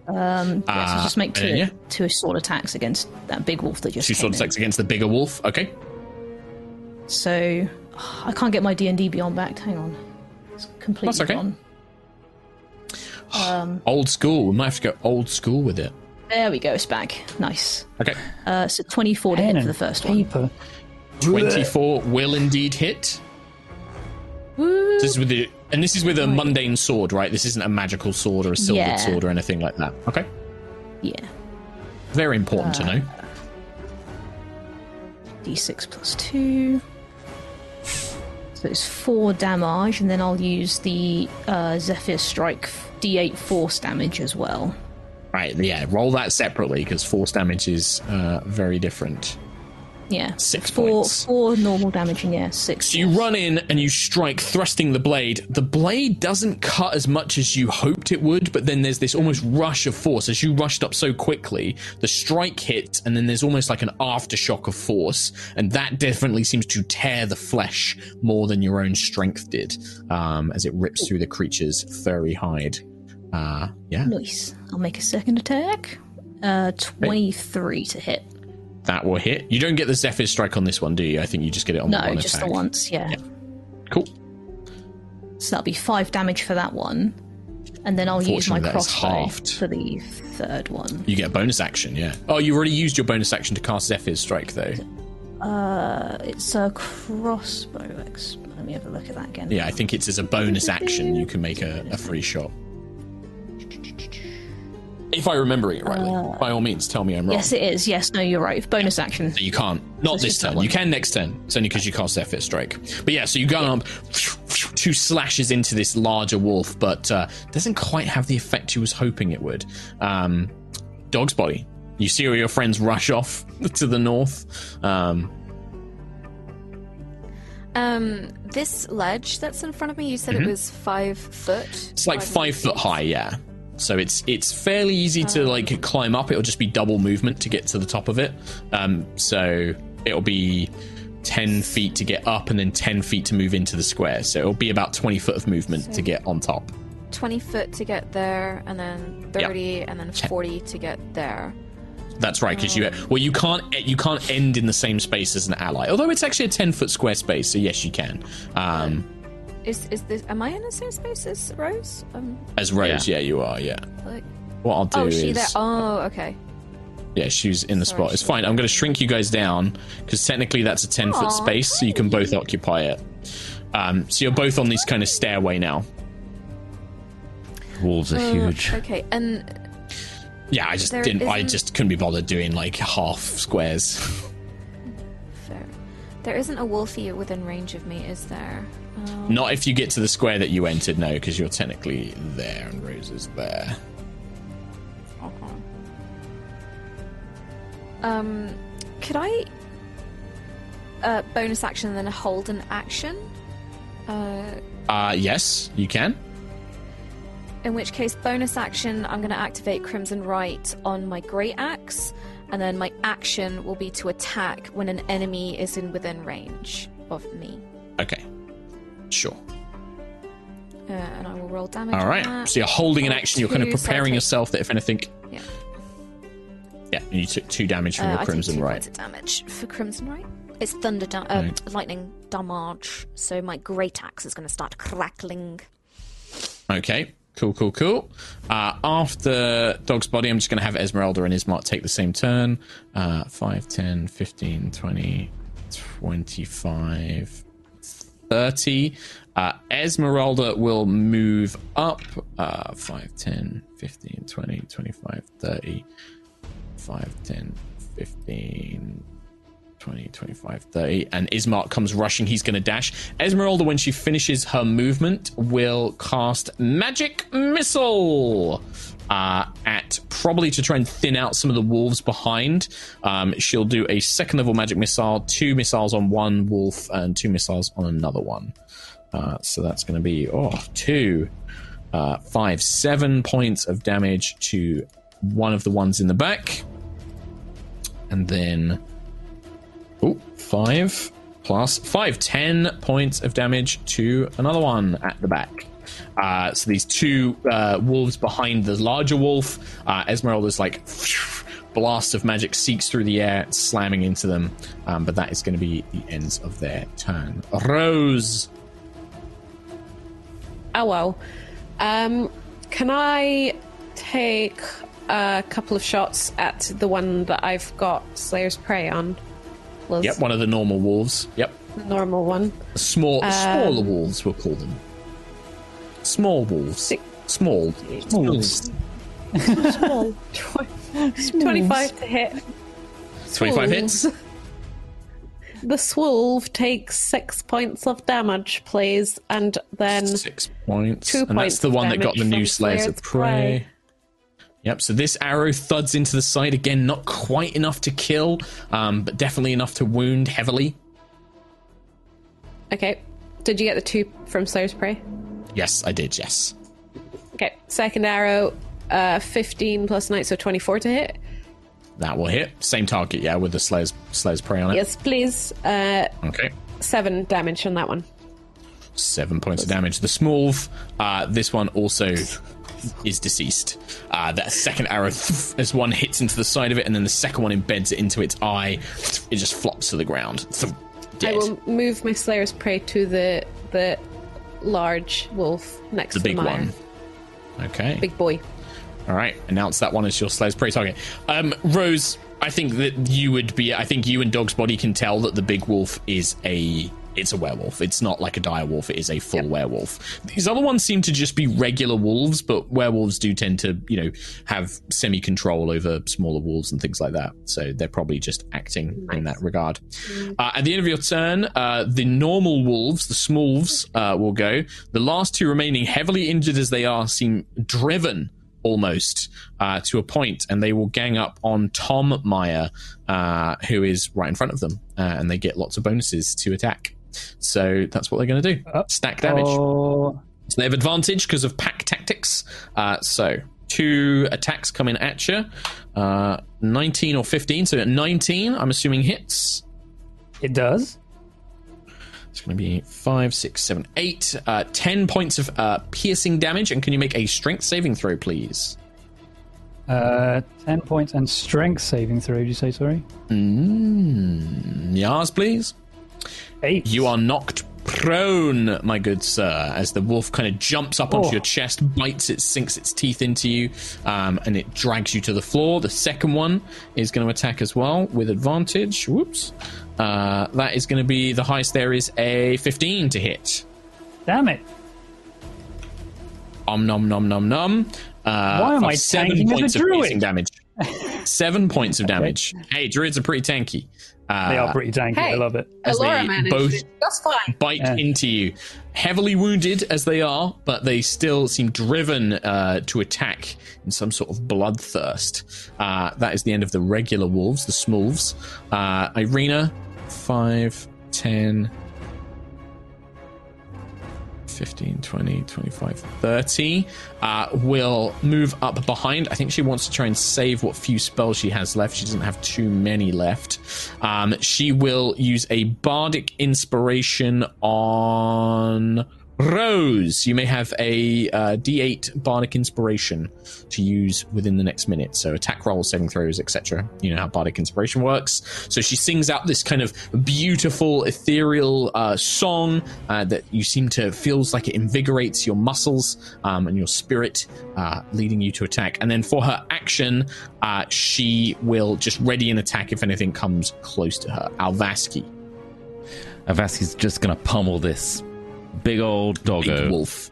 Um, yeah, so Uh, just make two, then, yeah. two sword attacks against that big wolf that just two came sword in. attacks against the bigger wolf okay So I can't get my D and D Beyond back. Hang on, it's completely That's okay. gone. [SIGHS] old school we might have to go old school with it There we go. It's back. Nice. okay Uh, so twenty-four to hit for the first one. Paper. 24 will indeed hit Woo! this is with the and this is with a mundane sword right this isn't a magical sword or a silvered Yeah. sword or anything like that okay Yeah. very important to know D6 plus two. So it's four damage, and then I'll use the uh, Zephyr Strike D8 force damage as well. right yeah roll that separately because force damage is uh, very different Yeah. Six four, points. Four normal damage, and yeah, six. So you run in and you strike, thrusting the blade. The blade doesn't cut as much as you hoped it would, but then there's this almost rush of force. As you rushed up so quickly, the strike hits, and then there's almost like an aftershock of force, and that definitely seems to tear the flesh more than your own strength did, um, as it rips through the creature's furry hide. Uh, yeah, Nice. I'll make a second attack. Uh, 23 to hit. That will hit. You don't get the Zephyr strike on this one, do you? I think you just get it on No, the one just attack. the once, yeah. Cool. So that'll be five damage for that one. And then I'll use my Unfortunately, that is crossbow for the third one. You get a bonus action, yeah. Oh, you already used your bonus action to cast Zephyr's Strike, though. Uh, it's a crossbow. Ex- Let me have a look at that again. Yeah, I think it's as a bonus [LAUGHS] action you can make a, a free shot. If I remember it rightly, by all means, tell me I'm wrong. Yes, it is. Yes, no, you're right. Bonus action. you can't. Not it's this turn. You can next turn. It's only because you cast Zephyr Strike. But yeah, so you go up, two slashes into this larger wolf, but uh, doesn't quite have the effect you was hoping it would. Um, dog's body. You see all your friends rush off [LAUGHS] to the north. Um, Um, this ledge that's in front of me, you said it was five foot. Mm-hmm. It's like five foot high, yeah. So it's it's fairly easy to like climb up. It'll just be double movement to get to the top of it. Um, so it'll be ten feet to get up, and then ten feet to move into the square. So it'll be about twenty foot of movement to get on top. 20 foot to get there, and then 30, and then 40 to get there. That's right, because you well you can't you can't end in the same space as an ally. Although it's actually a ten foot square space, so yes you can. Um, Is is this? Am I in the same space as Rose? Um, as Rose, yeah. you are. Yeah. like, What I'll do oh, is she there. Oh, okay. Yeah, she's in the Sorry, spot. It's fine. I'm going to shrink you guys down because technically that's a 10 foot Aw, space, so you can both occupy it. Um, so you're both on this kind of stairway now. Wolves are Uh, huge. Okay, and Yeah, I just There didn't. I isn't- just couldn't be bothered doing like half squares. [LAUGHS] Fair. There isn't a wolfie within range of me, is there? Not if you get to the square that you entered, no, because you're technically there and Rose is there. okay. Um, could I uh, bonus action and then hold an action? Uh, Uh, yes, you can. in which case, bonus action, I'm going to activate Crimson Rite on my Great Axe, and then my action will be to attack when an enemy is in within range of me. Okay, sure. Uh, and I will roll damage. All that. So you're holding an action. You're kind of I preparing yourself that if anything. Yeah. Yeah, and you took two damage from Uh, your I take crimson two right. points of damage for Crimson Rite. It's thunder, da- uh, Right. lightning damage. So my great axe is going to start crackling. Okay, cool, cool, cool. Uh, after Dog's Body, I'm just going to have Esmeralda and Ismark take the same turn. Uh, 5, 10, 15, 20, 25, 30. Uh, Esmeralda will move up. Uh, 5, 10, 15, 20, 25, 30. 5, 10, 15, 20, 25, 30. And Ismark comes rushing. He's going to dash. Esmeralda, when she finishes her movement, will cast Magic Missile uh, at probably to try and thin out some of the wolves behind. Um, she'll do a second level Magic Missile, two missiles on one wolf, and two missiles on another one. Uh, so that's going to be, oh, two, uh, five, seven points of damage to one of the ones in the back. And then Oh, five plus five, ten points of damage to another one at the back. Uh, so these two uh, wolves behind the larger wolf, uh, Esmeralda's like blast of magic seeks through the air, slamming into them. Um, but that is going to be the ends of their turn. Rose, Oh well. Um, can I take a couple of shots at the one that I've got Slayer's Prey on? Liz? yep, one of the normal wolves. Yep, The normal one. small, smaller wolves we'll call them. Small wolves, small, Wolves. Small. 25 to hit. Twenty-five hits. The Swolve takes six points of damage, please, and then Six points. Two and points that's the one that got the new from Slayers of Prey. Prey. Yep, so this arrow thuds into the side again, not quite enough to kill, um, but definitely enough to wound heavily. Okay. Did you get the two from Slayer's Prey? Yes, I did, yes. Okay. Second arrow, uh, 15 plus 9, so 24 to hit. That will hit. Same target, yeah, with the Slayer's, Slayer's Prey on it. Yes, please. Uh, Okay. 7 damage on that one. Seven points of damage. The Smolv, uh, this one also is deceased. Uh, that second arrow, [LAUGHS] as one hits into the side of it, and then the second one embeds it into its eye, it just flops to the ground. Dead. I will move my Slayer's Prey to the the large wolf next the to big the mire. one. Okay. Big boy. All right, announce that one as your Slayer's Prey target. Um, Rose, I think that you would be. I think you and Dog's Body can tell that the big wolf is a. It's a werewolf. It's not like a dire wolf. It is a full werewolf. These other ones seem to just be regular wolves, but werewolves do tend to, you know, have semi control over smaller wolves and things like that. So they're probably just acting in that regard. Uh, at the end of your turn, uh, the normal wolves, the smolves, uh, will go. The last two remaining, heavily injured as they are, seem driven almost uh, to a point, and they will gang up on Tom Meyer, uh, who is right in front of them, uh, and they get lots of bonuses to attack. So that's what they're going to do. Stack damage. Oh, So they have advantage because of pack tactics. Uh, so two attacks coming at you. Uh, 19 or 15. So 19, I'm assuming hits. it does. It's going to be five, six, seven, eight, uh, ten points of uh, piercing damage. And can you make a strength saving throw, please? Uh, 10 points and strength saving throw, did you say, sorry? Mm, yes, please. Eight. You are knocked prone, my good sir, as the wolf kind of jumps up onto Oh. your chest, bites it, sinks its teeth into you, um, and it drags you to the floor. The second one is going to attack as well with advantage. Whoops. Uh, that is going to be the highest there is a 15 to hit. Damn it. Om nom nom nom nom. Uh, Why am I seven tanking as a points of druid? damage. [LAUGHS] seven points of damage. Hey, druids are pretty tanky. Uh, They are pretty tanky. I love it. As Alora they managed both- it just fine. bite Yeah. into you. Heavily wounded as they are, but they still seem driven uh, to attack in some sort of bloodthirst. Uh, that is the end of the regular wolves, the smolves. Uh, Ireena, 5, 10, 15, 20, 25, 30. Uh, will move up behind. I think she wants to try and save what few spells she has left. She doesn't have too many left. Um, she will use a bardic inspiration on Rose. You may have a uh, d8 bardic inspiration to use within the next minute. So attack rolls, saving throws, etc. You know how bardic inspiration works. So she sings out this kind of beautiful, ethereal uh, song uh, that you seem to feels like it invigorates your muscles um, and your spirit, uh, leading you to attack. And then for her action, uh, she will just ready an attack if anything comes close to her. Alvaski, Avaski's just to pummel this big old doggo big wolf.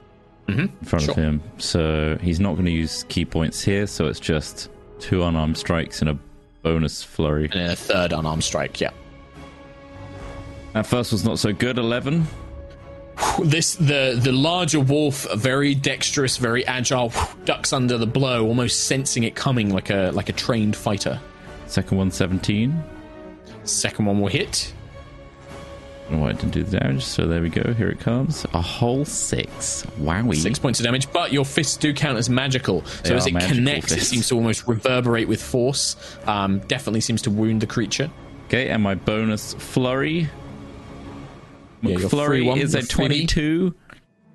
Mm-hmm. in front Sure. of him. So he's not going to use ki points here. So it's just two unarmed strikes and a bonus flurry. And then a third unarmed strike, yeah. That first was not so good. Eleven. this the the larger wolf very dexterous very agile ducks under the blow almost sensing it coming like a like a trained fighter Second one, 17. second one will hit Oh, I didn't do the damage. So there we go. Here it comes. A whole six. Wowie. six points of damage but your fists do count as magical They so as it connects it seems to almost reverberate with force um, definitely seems to wound the creature Okay, and my bonus flurry. Yeah, your flurry one, is a 22.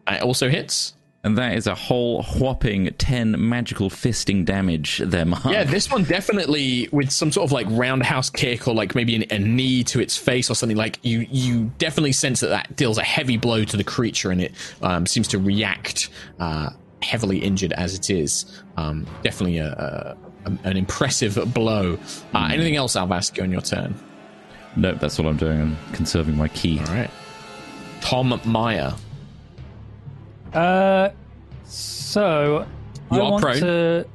Uh, it also hits And that is a whole whopping 10 magical fisting damage there, Mark. Yeah, this one definitely with some sort of like roundhouse kick or like maybe an, a knee to its face or something like you you definitely sense that that deals a heavy blow to the creature and it um, seems to react uh, heavily injured as it is. Um, definitely a, a, an impressive blow. Uh, anything else, Alvaski, on your turn? Nope, that's all I'm doing. I'm conserving my ki. All right. Tom Meyer. Uh, so I You are want prone. to,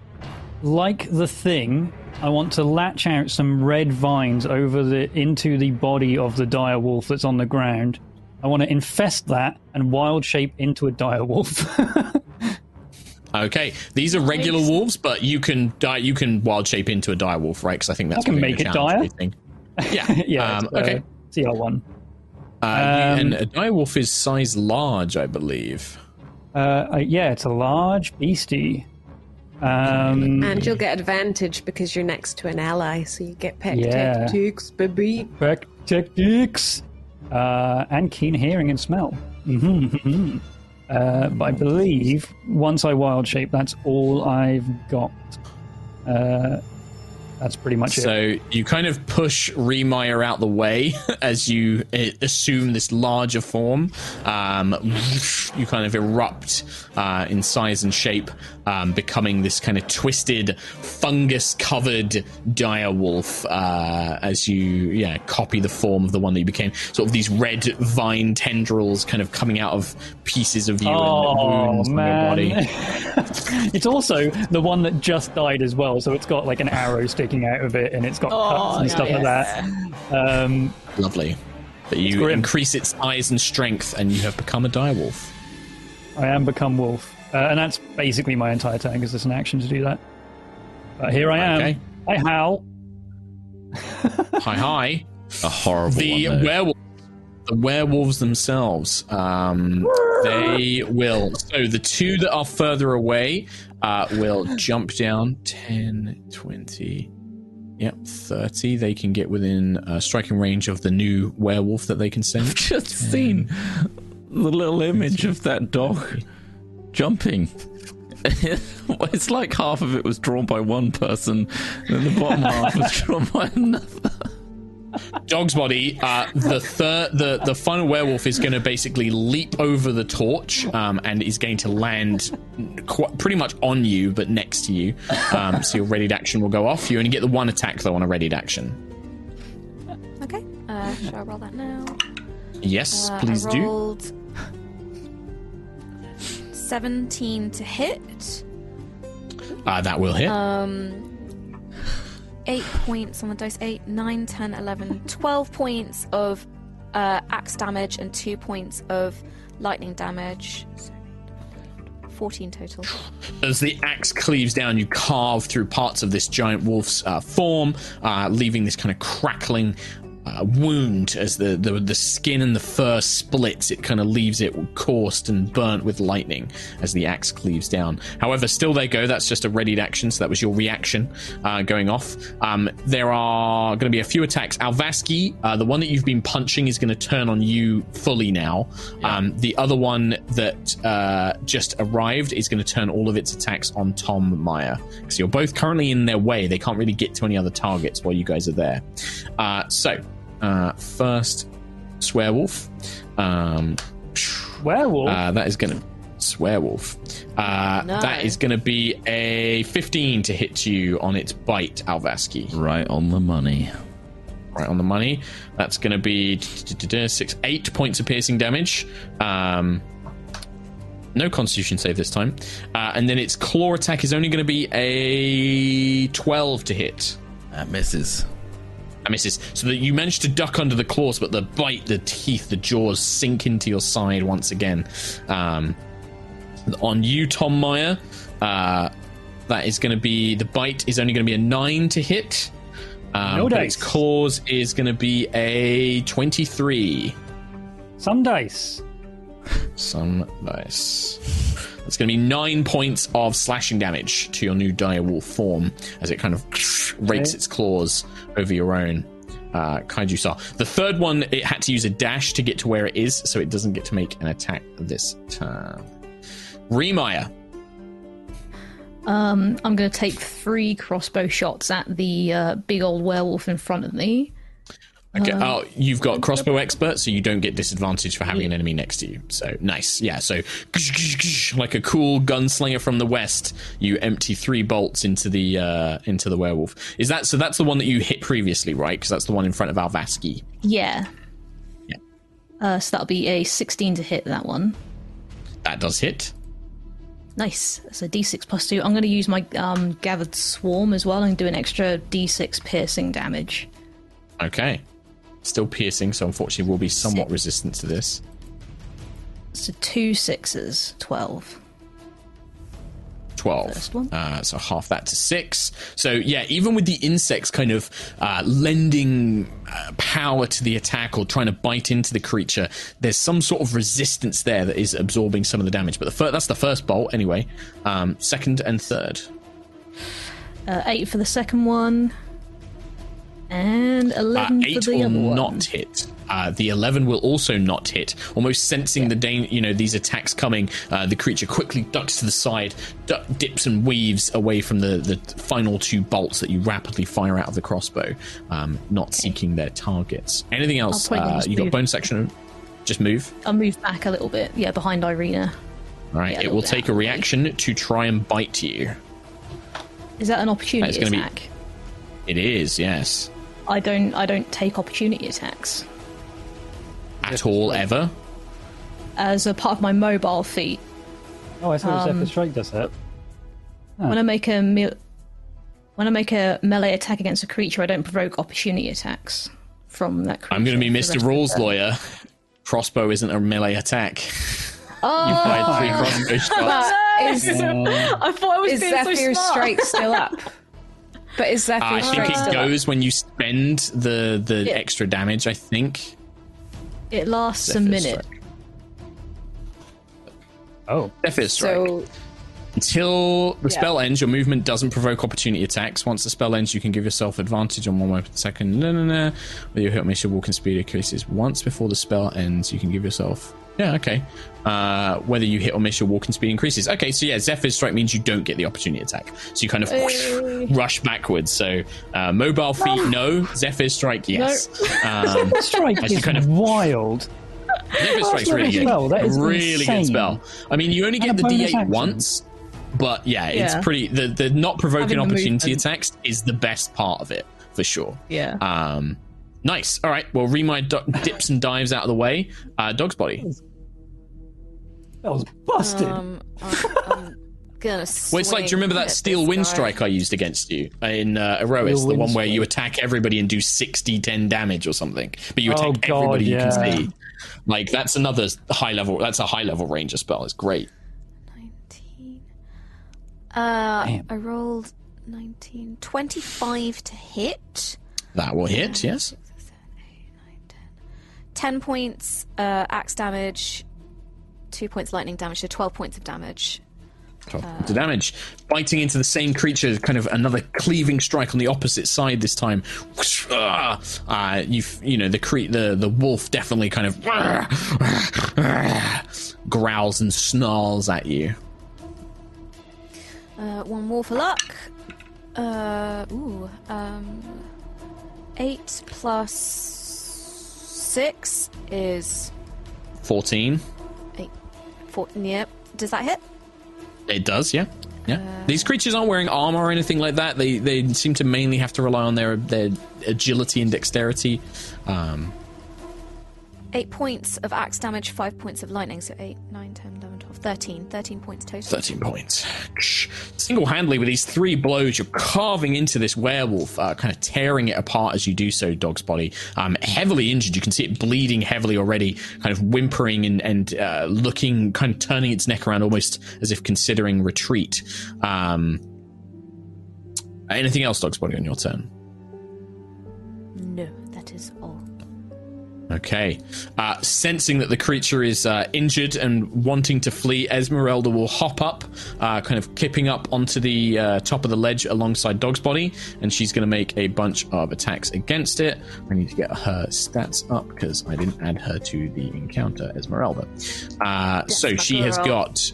like the thing, I want to latch out some red vines over the into the body of the dire wolf that's on the ground. I want to infest that and wild shape into a dire wolf. [LAUGHS] Okay, these are regular wolves, but you can die. You can wild shape into a dire wolf, right? Because I think that's I can make the it challenge dire. thing. [LAUGHS] Yeah, yeah. Um, it's, uh, okay. CR one. Uh, Um, and a dire wolf is size large, I believe. Uh, uh, yeah, it's a large beastie. Um, And you'll get advantage because you're next to an ally, so you get peck Yeah. tactics, baby. back techniques, uh, and keen hearing and smell. hmm Uh, but I believe once I wild shape, that's all I've got. Uh, that's pretty much it. So you kind of push Remire out the way [LAUGHS] as you uh, assume this larger form. Um, you kind of erupt uh, in size and shape, um, becoming this kind of twisted, fungus-covered dire wolf. Uh, as you, yeah, copy the form of the one that you became. Sort of these red vine tendrils, kind of coming out of pieces of you and Oh wounds man! on your body. [LAUGHS] it's also the one that just died as well, so it's got like an arrow sticking out of it, and it's got cuts and stuff like that. Um, Lovely. But you increase its size and strength, and you have become a dire wolf. I am become wolf, uh, and that's basically my entire turn because there's an action to do that. But here I am. Okay. I howl. hi hi. A horrible The one. though. werewolves, the werewolves themselves, um, they will. So the two that are further away uh, will jump down 10, 20, yep, 30. They can get within uh, striking range of the new werewolf that they can send. [LAUGHS] I've just seen the little image of that dog jumping. [LAUGHS] it's like half of it was drawn by one person, and the bottom [LAUGHS] half was drawn by another. Dog's body. Uh, the third, the the final werewolf is going to basically leap over the torch um, and is going to land qu- pretty much on you, but next to you. Um, so your readied action will go off. You only get the one attack though on a readied action. Okay. Uh, should I roll that now? Yes, Uh, please I do. Rolled 17 to hit. Uh, that will hit. Um, eight points on the dice. Eight, nine, 10, 11, 12 points of uh, axe damage and two points of lightning damage. 14 total. As the axe cleaves down, you carve through parts of this giant wolf's uh, form, uh, leaving this kind of crackling uh, wound as the, the the skin and the fur splits. It kind of leaves it coursed and burnt with lightning as the axe cleaves down. However, still they go. That's just a readied action, so that was your reaction uh, going off. Um, there are going to be a few attacks. Alvaski, uh, the one that you've been punching, is going to turn on you fully now. Um, the other one that uh, just arrived is going to turn all of its attacks on Tom Meyer. So you're both currently in their way. They can't really get to any other targets while you guys are there. Uh, so, uh, first, Swearwolf. Um, Werewolf. uh, that is going to. Swearwolf. Uh, No. That is going to be a 15 to hit you on its bite, Alvaski. Right on the money. Right on the money. That's going to be six, eight points of piercing damage. Um, no Constitution save this time. Uh, and then its claw attack is only going to be a 12 to hit. That misses. Misses. So that you manage to duck under the claws, but the bite, the teeth, the jaws sink into your side once again. Um, on you, Tom Meyer, uh, that is going to be the bite is only going to be a nine to hit. Um, No but its dice. claws is going to be a twenty-three. Some dice. Some dice. That's going to be nine points of slashing damage to your new dire wolf form as it kind of rakes its claws over your own. Uh, Kaiju Star. The third one, it had to use a dash to get to where it is, so it doesn't get to make an attack this turn. Remire. Um, I'm going to take three crossbow shots at the uh, big old werewolf in front of me. Okay. oh, you've got crossbow expert, so you don't get disadvantage for having an enemy next to you. So nice. Yeah. So like a cool gunslinger from the west, you empty three bolts into the uh, into the werewolf. Is that so? That's the one that you hit previously, right? Because that's the one in front of Alvaski. Yeah. Yeah. Uh, so that'll be a 16 to hit that one. That does hit. Nice. So d6 plus 2. I'm going to use my um, gathered swarm as well and do an extra d6 piercing damage. Okay. Still piercing, so unfortunately will be somewhat Six. resistant to this. So two sixes, 12. 12. Uh, so half that to six. So yeah, even with the insects kind of uh, lending uh, power to the attack or trying to bite into the creature, there's some sort of resistance there that is absorbing some of the damage. But the fir- that's the first bolt anyway. Um, second and third. Uh, 8 for the second one. And Uh, 11 eight for the will other one. not hit. Uh, the 11 will also not hit. Almost sensing the dan- you know these attacks coming, uh, the creature quickly ducks to the side, du- dips and weaves away from the, the final two bolts that you rapidly fire out of the crossbow, um, not seeking their targets. Anything else? Uh, you got bone section? Just move. I'll move back a little bit. Yeah, behind Ireena. All right. Yeah, it will take a reaction to try and bite you. Is that an opportunity gonna be- attack? It is yes. I don't I don't take opportunity attacks. At all ever. As a part of my mobile feat, Oh, I thought Um, Zephyr Strike does that. when I make a me- when I make a melee attack against a creature, I don't provoke opportunity attacks from that creature. I'm going to be Mr. rest of the Rules lawyer. Crossbow isn't a melee attack. Oh, You fired three crossbow [LAUGHS] shots. Is, [LAUGHS] I thought I was is being so Zephyr's smart. strike still up? [LAUGHS] But is uh, I think it still up? goes when you spend the the Yeah. extra damage. I think. It lasts a minute. Strike. Oh, Zephyr's strike. So Until the Yeah. spell ends, your movement doesn't provoke opportunity attacks. Once the spell ends, you can give yourself advantage on one weapon per second. No, no, no. Whether your hit makes your walking speed increases once before the spell ends, you can give yourself. Yeah, okay. Uh, whether you hit or miss, your walking speed increases. Okay, so yeah, Zephyr's strike means you don't get the opportunity attack. So you kind of whoosh, rush backwards. So uh, mobile feat, no. Zephyr's strike, yes. [LAUGHS] Um, strike is kind of- wild. Zephyr Strike's not really good. spell, that is really good spell. I mean, you only get And the D8 action. once, but yeah, it's Yeah. pretty. The the not provoking Having opportunity movement. attacks is the best part of it for sure. Yeah. Um, nice. All right. Well, Remire do- dips and dives out of the way. Uh, dog's body. That was busted. Um, I'm, I'm, gonna. Well, it's like, do you remember that steel wind guy. strike I used against you in uh, Aerois? Steel The one where you attack everybody and do 60, 10 damage or something. But you attack Oh, God, everybody you can see. Like, that's another high level, that's a high level ranger spell. It's great. 19. Uh, I rolled 19. 25 to hit. That will hit, yes. 10 points uh, axe damage. 2 points lightning damage, so 12 points of damage. 12 points of damage. Biting into the same creature, kind of another cleaving strike on the opposite side this time. Ah. Uh, you you know the cre- the the wolf definitely kind of [LAUGHS] growls and snarls at you. Uh, one more for luck. Uh, ooh, um, 8 plus 6 is Fourteen. 8. 14, yep. Does that hit? It does, yeah. Yeah. These creatures aren't wearing armor or anything like that. They they seem to mainly have to rely on their their agility and dexterity. Um, 8 points of axe damage, 5 points of lightning, so 8, 9, 10, 11, 12, 13. 13 points total. 13 points. Single handedly, with these three blows, you're carving into this werewolf, uh, kind of tearing it apart as you do so, Dog's body. Um, heavily injured. You can see it bleeding heavily already, kind of whimpering and, and uh, looking, kind of turning its neck around almost as if considering retreat. Um, anything else, Dog's body, on your turn? No, that is. Okay. Uh, sensing that the creature is uh, injured and wanting to flee, Esmeralda will hop up, uh, kind of kipping up onto the uh, top of the ledge alongside Dog's body, and she's going to make a bunch of attacks against it. I need to get her stats up because I didn't add her to the encounter, Esmeralda. Uh, so my she has girl. got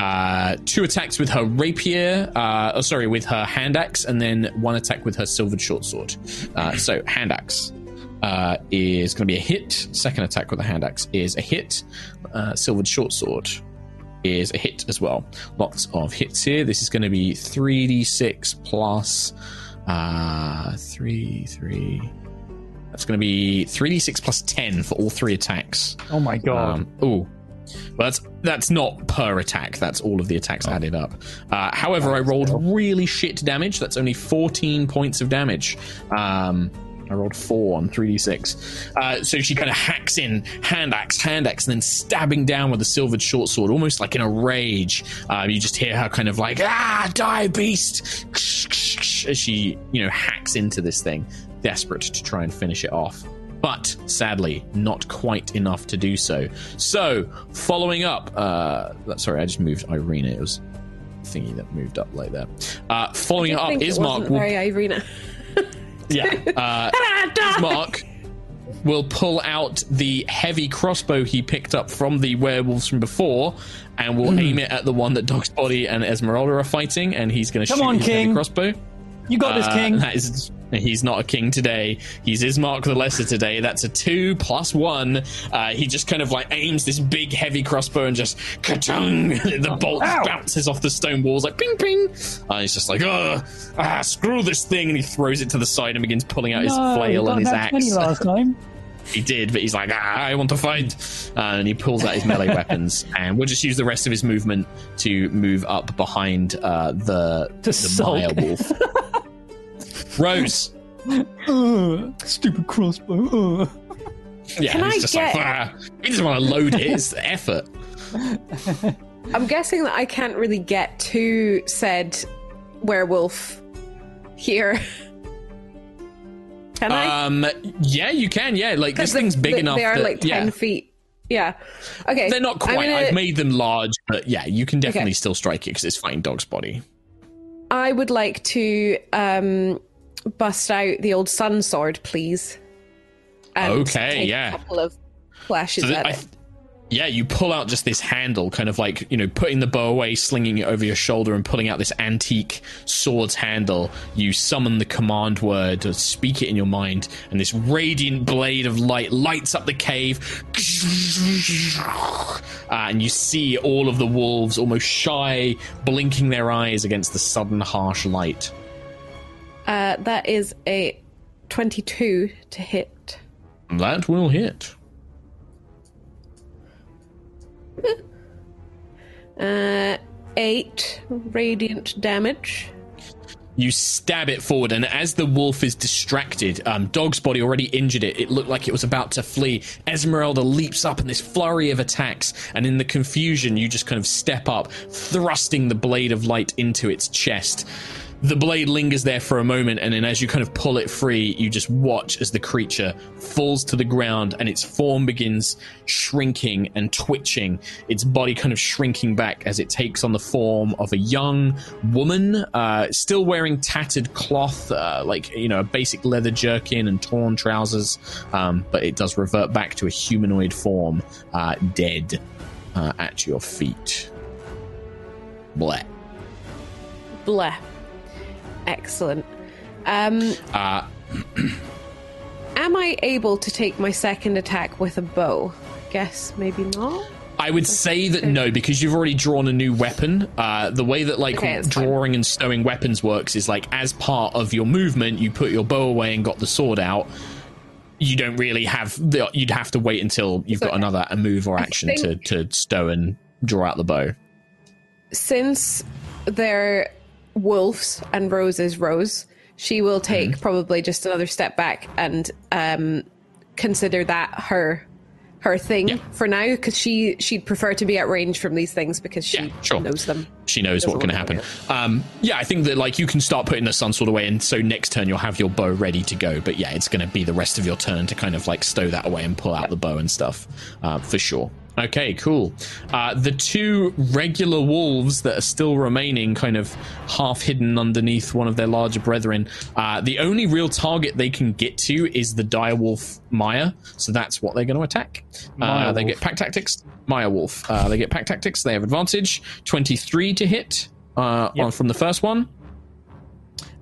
uh, two attacks with her rapier, uh, oh, sorry, with her hand axe, and then one attack with her silvered short sword. Uh, so, hand axe uh, is going to be a hit. Second attack with a hand axe is a hit. Uh, silvered short sword is a hit as well. Lots of hits here. This is going to be 3d6 plus uh, 3, 3. That's going to be 3d6 plus 10 for all three attacks. Oh my god. Um, ooh. Well, that's that's not per attack. That's all of the attacks added up. Uh, however, I rolled really shit damage. That's only 14 points of damage. Um, I rolled four on 3d6. Uh, so she kind of hacks in, hand axe, hand axe, and then stabbing down with a silvered short sword, almost like in a rage. Uh, you just hear her kind of like, ah, die, beast! As she, you know, hacks into this thing, desperate to try and finish it off but sadly, not quite enough to do so. So, following up, uh, sorry, I just moved Ireena. It was thingy that moved up like that. Uh, following up, Ismark will, very Ireena. [LAUGHS] yeah, [LAUGHS] uh, Ismark will pull out the heavy crossbow he picked up from the werewolves from before, and will aim it at the one that Dog's Body and Esmeralda are fighting, and he's going to Come shoot on, his heavy King. crossbow. You got this, Uh, King. That is, [LAUGHS] he's not a king today. He's Ismark the Lesser today. That's a two plus one. Uh, he just kind of like aims this big heavy crossbow and just ka-chung! [LAUGHS] the bolt Ow. bounces off the stone walls like ping ping. Uh, he's just like, Ugh, ah, screw this thing, and he throws it to the side and begins pulling out his flail and his got that 20 axe. last time. [LAUGHS] He did, but he's like, ah, I want to fight. Uh, and he pulls out his melee weapons. And we'll just use the rest of his movement to move up behind uh, the, the sulk. Maya wolf. Rose. Stupid crossbow. Ugh. Yeah, Can he's I just get- like, ah. he doesn't want to load it. It's the effort. [LAUGHS] I'm guessing that I can't really get to said werewolf here. [LAUGHS] Can I? Um, yeah, you can. Yeah, like this they- thing's big they, enough. They are that, like ten yeah. feet. Yeah. Okay. They're not quite. gonna- I've made them large, but yeah, you can definitely Okay. still strike it because it's fighting dog's body. I would like to um, bust out the old sun sword, please. Okay, yeah. A couple of flashes So th- at it. yeah, you pull out just this handle, kind of like you know, putting the bow away, slinging it over your shoulder, and pulling out this antique sword's handle. You summon the command word, or speak it in your mind, and this radiant blade of light lights up the cave. Uh, and you see all of the wolves almost shy, blinking their eyes against the sudden harsh light. Uh, that is a twenty-two to hit. That will hit. Uh, eight radiant damage. You stab it forward, and as the wolf is distracted, um, Dog's body already injured it. It looked like it was about to flee. Esmeralda leaps up in this flurry of attacks, and in the confusion, you just kind of step up, thrusting the blade of light into its chest. The blade lingers there for a moment, and then as you kind of pull it free, you just watch as the creature falls to the ground and its form begins shrinking and twitching, its body kind of shrinking back as it takes on the form of a young woman, uh, still wearing tattered cloth, uh, like, you know, a basic leather jerkin and torn trousers, um, but it does revert back to a humanoid form, uh, dead uh, at your feet. Bleh. Bleh. Excellent. Um, Uh, [CLEARS THROAT] am I able to take my second attack with a bow? Guess maybe not. I would say that no, because you've already drawn a new weapon. Uh, the way that like Okay, that's fine. drawing and stowing weapons works is like as part of your movement, you put your bow away and got the sword out. You don't really have the. You'd have to wait until you've got another a move or action think- to to stow and draw out the bow. Since they're wolves and roses Rose, she will take Mm-hmm. probably just another step back and um, consider that her her thing Yeah. for now because she she'd prefer to be at range from these things because she Yeah, sure. knows them. She knows what can to happen. Um, yeah, I think that like you can start putting the sun sword away, and so next turn you'll have your bow ready to go. But yeah, it's going to be the rest of your turn to kind of like stow that away and pull out the bow and stuff uh, for sure. Okay, cool. Uh, the two regular wolves that are still remaining, kind of half hidden underneath one of their larger brethren, uh, the only real target they can get to is the direwolf Maya. So that's what they're going to attack. Uh, they get pack tactics. Maya wolf. Uh, they get pack tactics. They have advantage. Twenty-three to hit uh, Yep. on from the first one.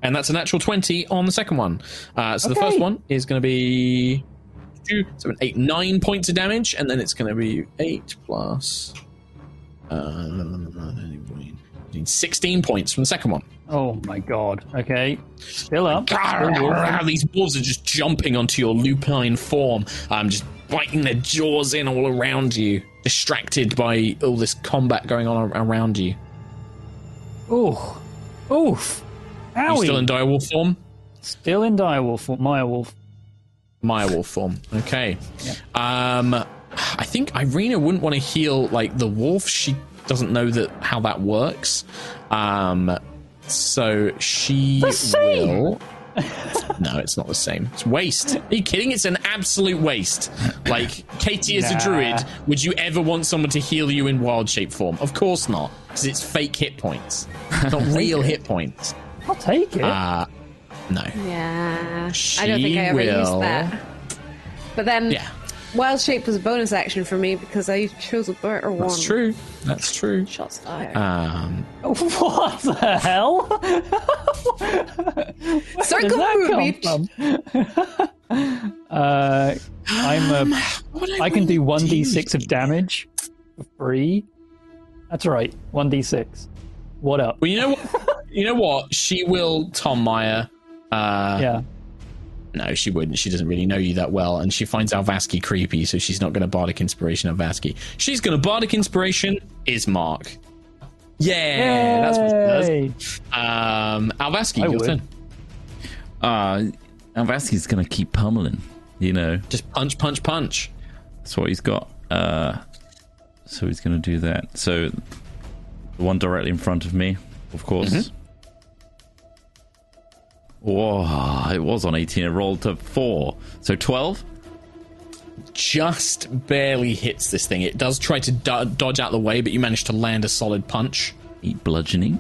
And that's a natural 20 on the second one. Uh, so the first one is going to be two, seven, eight, nine points of damage, and then it's going to be eight plus uh, 16 points from the second one. Oh my god. Okay. Still up. Still. These wolves are just jumping onto your lupine form, um, just biting their jaws in all around you, distracted by all this combat going on around you. Ooh. Oof. Are you still in direwolf form? Still in dire wolf direwolf. Maya wolf. Maya wolf form. Okay. Um, I think Ireena wouldn't want to heal like the wolf. She doesn't know that how that works. Um, so she will. no, it's not the same. It's waste. [LAUGHS] Are you kidding? It's an absolute waste. Like Katie, as a druid, would you ever want someone to heal you in wild shape form? Of course not, because it's fake hit points, not [LAUGHS] real hit points. I'll take it. Uh, no. Yeah, I don't think I ever will- used that. But then, Yeah. wild shape was a bonus action for me because I chose a better one. That's true. That's true. Shots fired. Um, [LAUGHS] what the hell? [LAUGHS] Where Circle does that come from? [LAUGHS] uh, I'm a. what I can do one d six of damage for free. That's right, one d six. What up? Well, you know what? you know what? She will Tom Meyer. Uh, Yeah. No, she wouldn't. She doesn't really know you that well, and she finds Alvaski creepy, so she's not going to bardic inspiration Alvaski. She's going to bardic inspiration Ismark. Yeah, that's what she does. Yay. Um, Alvaski, I your would. turn. Uh, Alvaski's going to keep pummeling. You know, Just punch, punch, punch. that's what he's got. Uh, so he's going to do that. So the one directly in front of me, of course. Whoa, it was on 18. It rolled to 4. So 12? Just barely hits this thing. It does try to do- dodge out the way, but you manage to land a solid punch. 8 bludgeoning.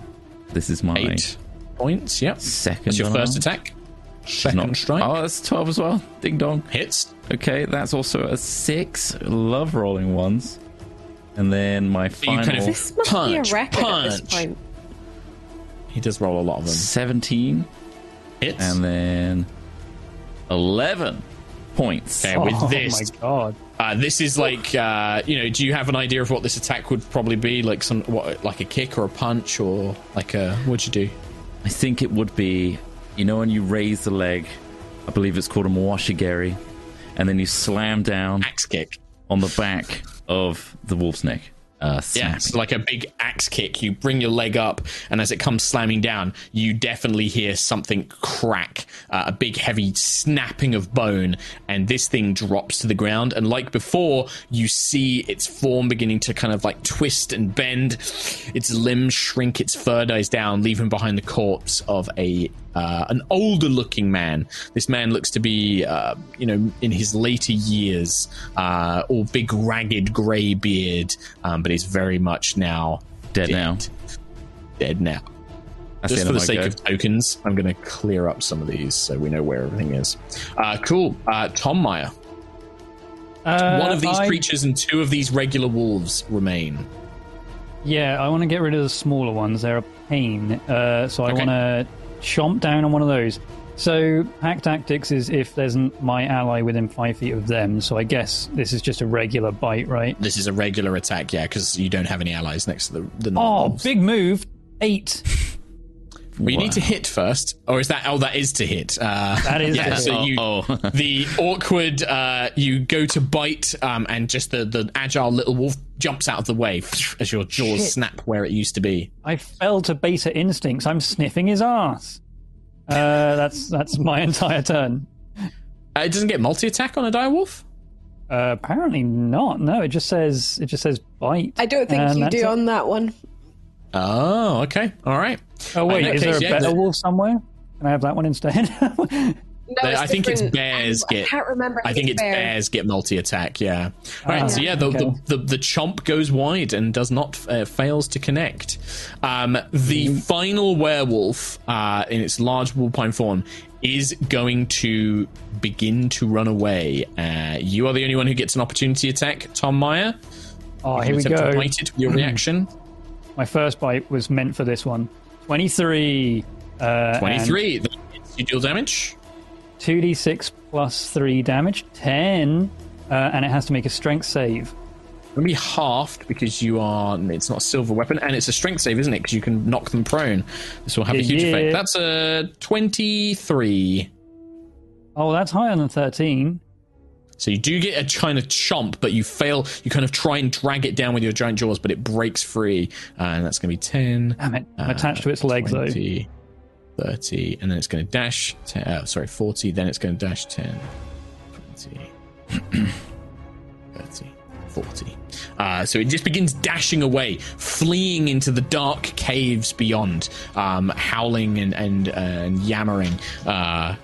This is my Eight points. Yep. second. That's your first unarmed. attack. Second Not- strike. Oh, that's 12 as well. Ding dong. Hits. Okay, that's also a 6. Love rolling ones. And then my you final kind of- this must Punch, be a record at this punch. point. He does roll a lot of them. 17. Hits. And then 11 points. Okay, with oh this, my god. uh, this is like, uh, you know, do you have an idea of what this attack would probably be? Like some, what, like a kick or a punch or like a, what'd you do? I think it would be, you know, when you raise the leg, I believe it's called a mawashigeri, and then you slam down Axe kick. on the back of the wolf's neck. Uh, Yeah, it's like a big axe kick. You bring your leg up, and as it comes slamming down, you definitely hear something crack, uh, a big heavy snapping of bone, and this thing drops to the ground. And like before, you see its form beginning to kind of like twist and bend. Its limbs shrink, its fur dies down, leaving behind the corpse of a uh, an older looking man. This man looks to be, uh, you know, in his later years, uh, all big, ragged, grey beard, um, but he's very much now Dead now. Dead now. That's Just the for the sake go. of tokens, I'm going to clear up some of these so we know where everything is. Uh, cool. Uh, Tom Meyer. Uh, One of these I- creatures and two of these regular wolves remain. Yeah, I want to get rid of the smaller ones. They're a pain. Uh, so I Okay. want to chomp down on one of those. So pack tactics is if there's my ally within five feet of them. So I guess this is just a regular bite, right? This is a regular attack, yeah, because you don't have any allies next to the, the Oh, non-wolves. big move! Eight. [LAUGHS] Well, you need to hit first, or is that? Oh, that is to hit. Uh, That is [LAUGHS] yeah. So you, Oh, oh. the awkward, uh, you go to bite, um, and just the the agile little wolf jumps out of the way as your jaws Shit. snap where it used to be. I fell to beta instincts. I'm sniffing his ass. Uh, [LAUGHS] that's that's my entire turn. Uh, it doesn't get multi attack on a direwolf. Uh, apparently not. No, it just says it just says bite. I don't think you do it. on that one. Oh, okay, all right. Oh wait, is that is there a yeah, better the- wolf somewhere? Can I have that one instead? [LAUGHS] [LAUGHS] No, I think it's bears Um, get. I can't remember. I think it's bears get multi attack. Yeah. All right. Ah, so yeah, the, okay. the, the the chomp goes wide and does not uh, fails to connect. Um, the Mm-hmm. final werewolf uh, in its large wolfine form is going to begin to run away. Uh, you are the only one who gets an opportunity attack, Tom Meyer. oh, here we attempt to go. bite it with your reaction. My first bite was meant for this one. Twenty-three. Uh, Twenty three. You deal damage. Two d six plus three damage. Ten. Uh, and it has to make a strength save. It'll be halved because you are. It's not a silver weapon, and it's a strength save, isn't it? Because you can knock them prone. This will have a huge yeah. effect. That's a twenty-three. Oh, that's higher than thirteen. So you do get a kind of chomp, but you fail. You kind of try and drag it down with your giant jaws, but it breaks free, uh, and that's going to be ten. Damn it! I'm uh, attached to its legs though. 20, 30, and then it's going to dash. 10, uh, sorry, 40, then it's going to dash 10, 20, [CLEARS THROAT] 30, 40. Uh, so it just begins dashing away, fleeing into the dark caves beyond, um, howling and, and, uh, and yammering. Uh,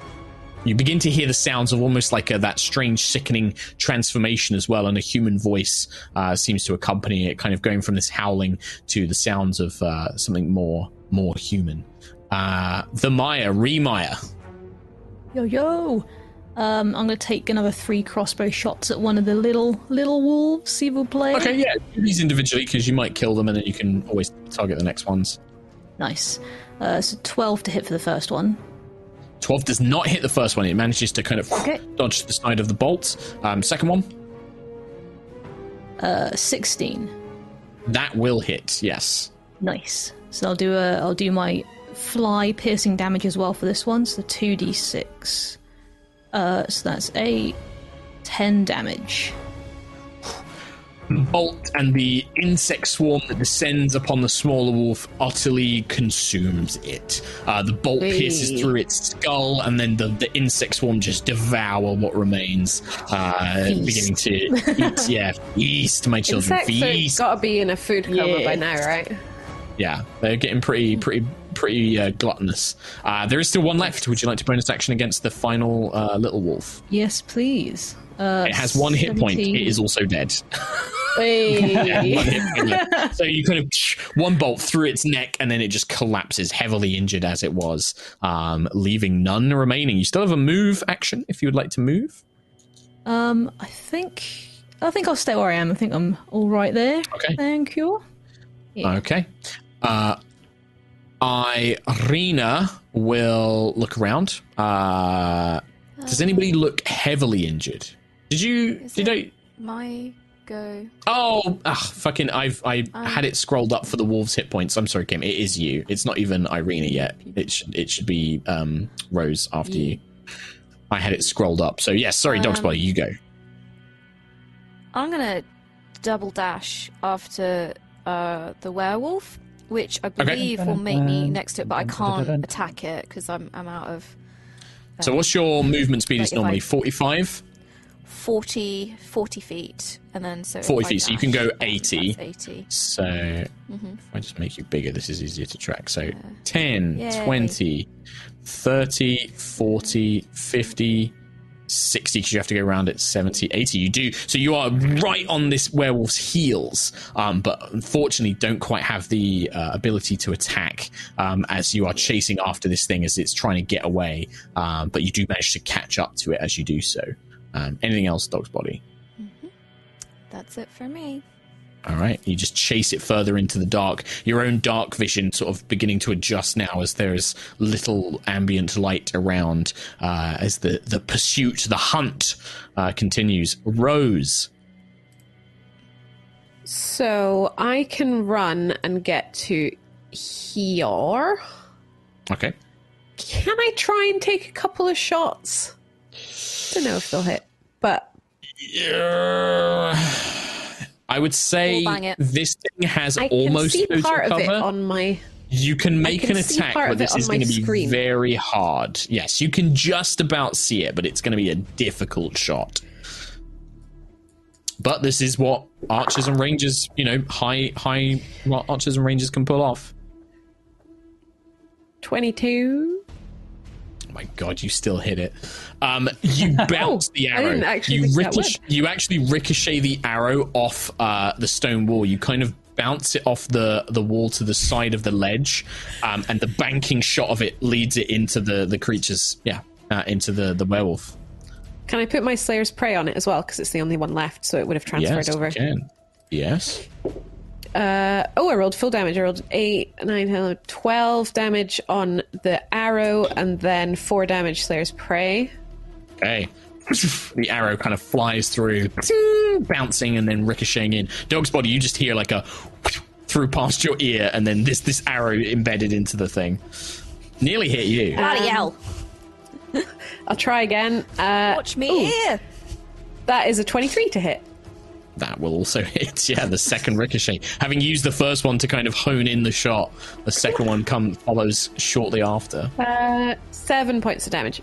you begin to hear the sounds of almost like a, that strange, sickening transformation as well, and a human voice uh, seems to accompany it, kind of going from this howling to the sounds of uh, something more more human. Uh, the Maya, Remaya. Yo yo. Um, I'm gonna take another three crossbow shots at one of the little little wolves. See we'll play. Okay, yeah, do these individually because you might kill them, and then you can always target the next ones. Nice. Uh, so twelve to hit for the first one. 12 does not hit the first one. It manages to kind of Okay. dodge the side of the bolt. Um, second one, Uh, sixteen. that will hit, yes. Nice. So I'll do a I'll do my fly piercing damage as well for this one. So two d six. Uh, so that's a ten damage. bolt and the insect swarm that descends upon the smaller wolf utterly consumes it. Uh, the bolt Hey. pierces through its skull, and then the, the insect swarm just devour what remains, uh, Feast. beginning to eat. [LAUGHS] Yeah, feast, my children, Insects have feast. got to be in a food coma Yeah. by now, right? Yeah, they're getting pretty, pretty, pretty uh, gluttonous. Uh, there is still one left. Would you like to bonus action against the final uh, little wolf? Yes, please. Uh, It has one hit point. It is also dead. Hey. [LAUGHS] One hit point left. so you kind of [LAUGHS] one bolt through its neck, and then it just collapses, heavily injured as it was, um, leaving none remaining. You still have a move action if you would like to move. Um, I think I think I'll stay where I am. I think I'm all right there. Okay. Thank you. Yeah. Okay. Uh, Ireena will look around. Uh, does anybody look heavily injured? Did you? Is Did I? My go. Oh, ah, fucking! I've I had it scrolled up for the wolves' hit points. I'm sorry, Kim. It is you. It's not even Ireena yet. It should it should be um, Rose after you. I had it scrolled up. So yes, sorry, dog Um, spoiler. You go. I'm gonna double dash after uh, the werewolf, which I Okay. believe will make me um, next to it, but I um, can't attack it because I'm I'm out of So what's your um, movement speed? Like Is if I- normally forty-five. 40, 40 feet, and then so 40 I feet, so you can go 80. 80. So Mm-hmm. if I just make you bigger, this is easier to track. So 10, Yay. 20, 30, 40, 50, 60, because you have to go around at 70, 80. You do. So you are right on this werewolf's heels, um, but unfortunately don't quite have the uh, ability to attack um, as you are chasing after this thing as it's trying to get away. Um, but you do manage to catch up to it as you do so. Um, anything else, Dog's Body? That's it for me. All right, you just chase it further into the dark. Your own dark vision sort of beginning to adjust now as there is little ambient light around uh, as the, the pursuit, the hunt uh, continues. Rose. So I can run and get to here. Okay. Can I try and take a couple of shots? Don't know if they'll hit, but I would say We'll this thing has I can almost see total part of it cover. on my. You can make can an attack, but this is going to be screen. very hard. Yes, you can just about see it, but it's going to be a difficult shot. But this is what archers and rangers, you know, high high what archers and rangers can pull off. 22. Oh my god, you still hit it. Um, you [LAUGHS] bounce the I arrow. you think that ricochet, you actually ricochet the arrow off uh, the stone wall. You kind of bounce it off the, the wall to the side of the ledge, um, and the banking shot of it leads it into the the creatures. Yeah, uh, into the the werewolf. Can I put my Slayer's Prey on it as well? Because it's the only one left, so it would have transferred yes, over. Yes. Uh, oh, I rolled full damage. I rolled 8, 9, 12 damage on the arrow, and then 4 damage Slayer's Prey. Okay. [LAUGHS] The arrow kind of flies through, [LAUGHS] bouncing and then ricocheting in. Dog's body, you just hear like a [LAUGHS] through past your ear, and then this this arrow embedded into the thing. Nearly hit you. Bloody hell. I'll try again. Uh, Watch me here. that is a 23 to hit. That will also [LAUGHS] hit. Yeah, the second ricochet. Having used the first one to kind of hone in the shot, the second one come follows shortly after. Uh, 7 points of damage.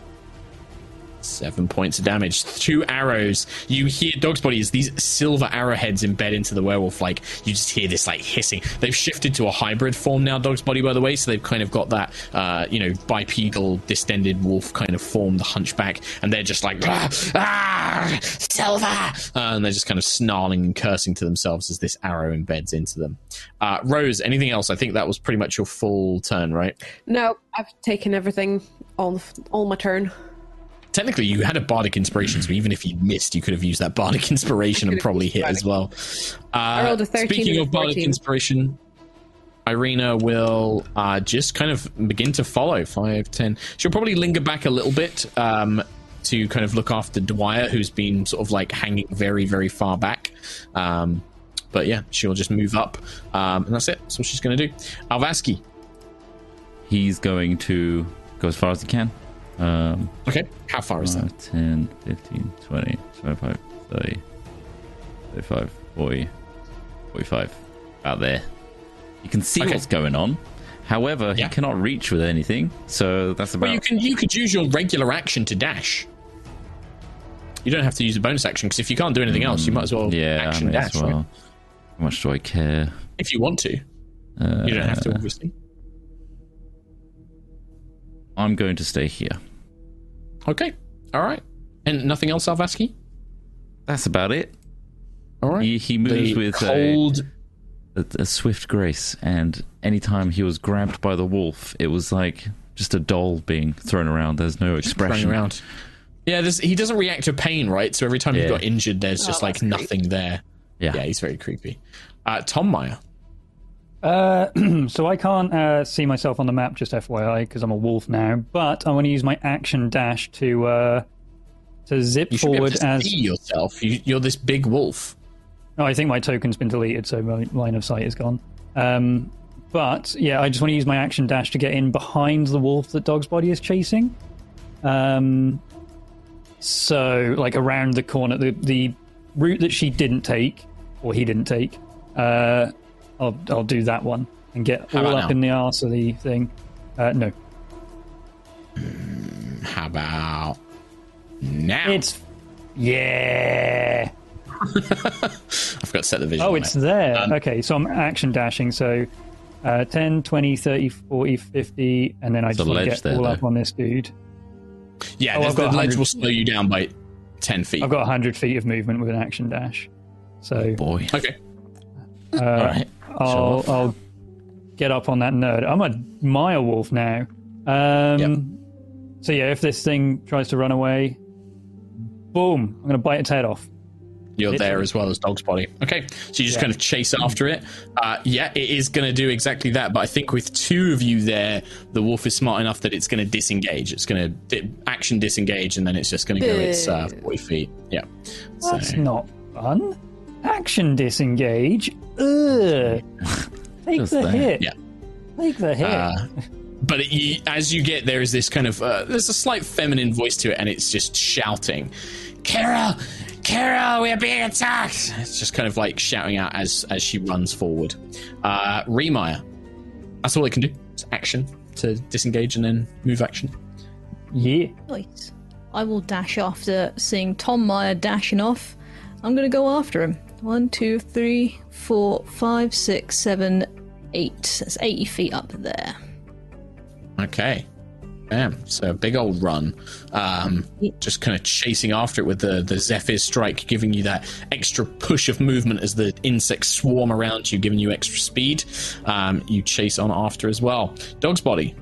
Seven points of damage. Two arrows. You hear dog's body these silver arrowheads embed into the werewolf. Like you just hear this like hissing. They've shifted to a hybrid form now, dog's body, by the way. So they've kind of got that, uh, you know, bipedal, distended wolf kind of form, the hunchback, and they're just like ah, ah silver, uh, and they're just kind of snarling and cursing to themselves as this arrow embeds into them. Uh, Rose, anything else? I think that was pretty much your full turn, right? No, I've taken everything, all, all my turn. Technically, you had a bardic inspiration, so even if you missed, you could have used that bardic [LAUGHS] inspiration and probably hit as well. Uh, rolled a 13 speaking of bardic 14. inspiration, Ireena will uh, just kind of begin to follow. 5, 10. She'll probably linger back a little bit um, to kind of look after Dwyer, who's been sort of like hanging very, very far back. Um, but yeah, she'll just move up, um, and that's it. That's what she's going to do. Alvaski. He's going to go as far as he can. Um, Okay, how far is that? 5, 10, 15, 20, 25, 30, 35, 40, 45. Out there. You can see Okay. what's going on. However, Yeah. he cannot reach with anything. So that's about. Well, you can you could use your regular action to dash. You don't have to use a bonus action because if you can't do anything else, you might as well yeah, action dash. well. right? How much do I care? If you want to, Uh, you don't have to. Obviously. I'm going to stay here. Okay. All right. And nothing else, Alvaski. That's about it. All right. He, he moves the with a, cold. a, a swift grace, and anytime he was grabbed by the wolf, it was like just a doll being thrown around. There's no running expression. around. Yeah, there's, he doesn't react to pain, right? So every time you Yeah. got injured, there's just like nothing there. Yeah. Yeah, he's very creepy. Uh, Tom Meyer. Uh, [CLEARS THROAT] so I can't uh, see myself on the map, just FYI, because I'm a wolf now. But I want to use my action dash to uh, to zip You should be able forward to as. see yourself. You, you're this big wolf. Oh, I think my token's been deleted, so my line of sight is gone. Um, but yeah, I just want to use my action dash to get in behind the wolf that Dog's body is chasing. Um, so like around the corner, the the route that she didn't take or he didn't take. Uh, I'll I'll do that one and get How all up now? in the arse of the thing. Uh, no, How about now? it's yeah. [LAUGHS] I've got to set the vision. Oh, it's it. there. Um, okay, so I'm action dashing. So uh, 10, 20, 30, 40, 50, and then I just get there, all though. up on this dude. Yeah, Oh, I've got the ledge 100. will slow you down by ten feet. I've got 100 feet of movement with an action dash. So Boy. Okay. uh, All right. I'll, off. I'll get up on that nerd. I'm a mile wolf now. Um, Yep. So yeah, if this thing tries to run away, boom! I'm going to bite its head off. You're Literally. there as well as Dog's Body. Okay, so you just Yeah. kind of chase after it. Uh, yeah, it is going to do exactly that. But I think with two of you there, the wolf is smart enough that it's going to disengage. It's going to di- action disengage, and then it's just going to go its uh, 40 feet. Yeah. That's So, not fun. Action disengage. Ugh. Take Just the there. hit. Yeah. Take the hit. Uh, but it, you, as you get there is this kind of uh, there's a slight feminine voice to it, and it's just shouting, "Kiril, Kiril, we're being attacked!" It's just kind of like shouting out as as she runs forward. Uh, Remire, that's all it can do. It's action to disengage and then move action. yeah. Nice. I will dash after seeing Tom Meyer dashing off. I'm going to go after him. One, two, three, four, five, six, seven, eight. That's 80 feet up there. Okay. Bam. So a big old run. Um, just kind of chasing after it with the, the Zephyr strike, giving you that extra push of movement as the insects swarm around you, giving you extra speed. Um, you chase on after as well. Dog's body.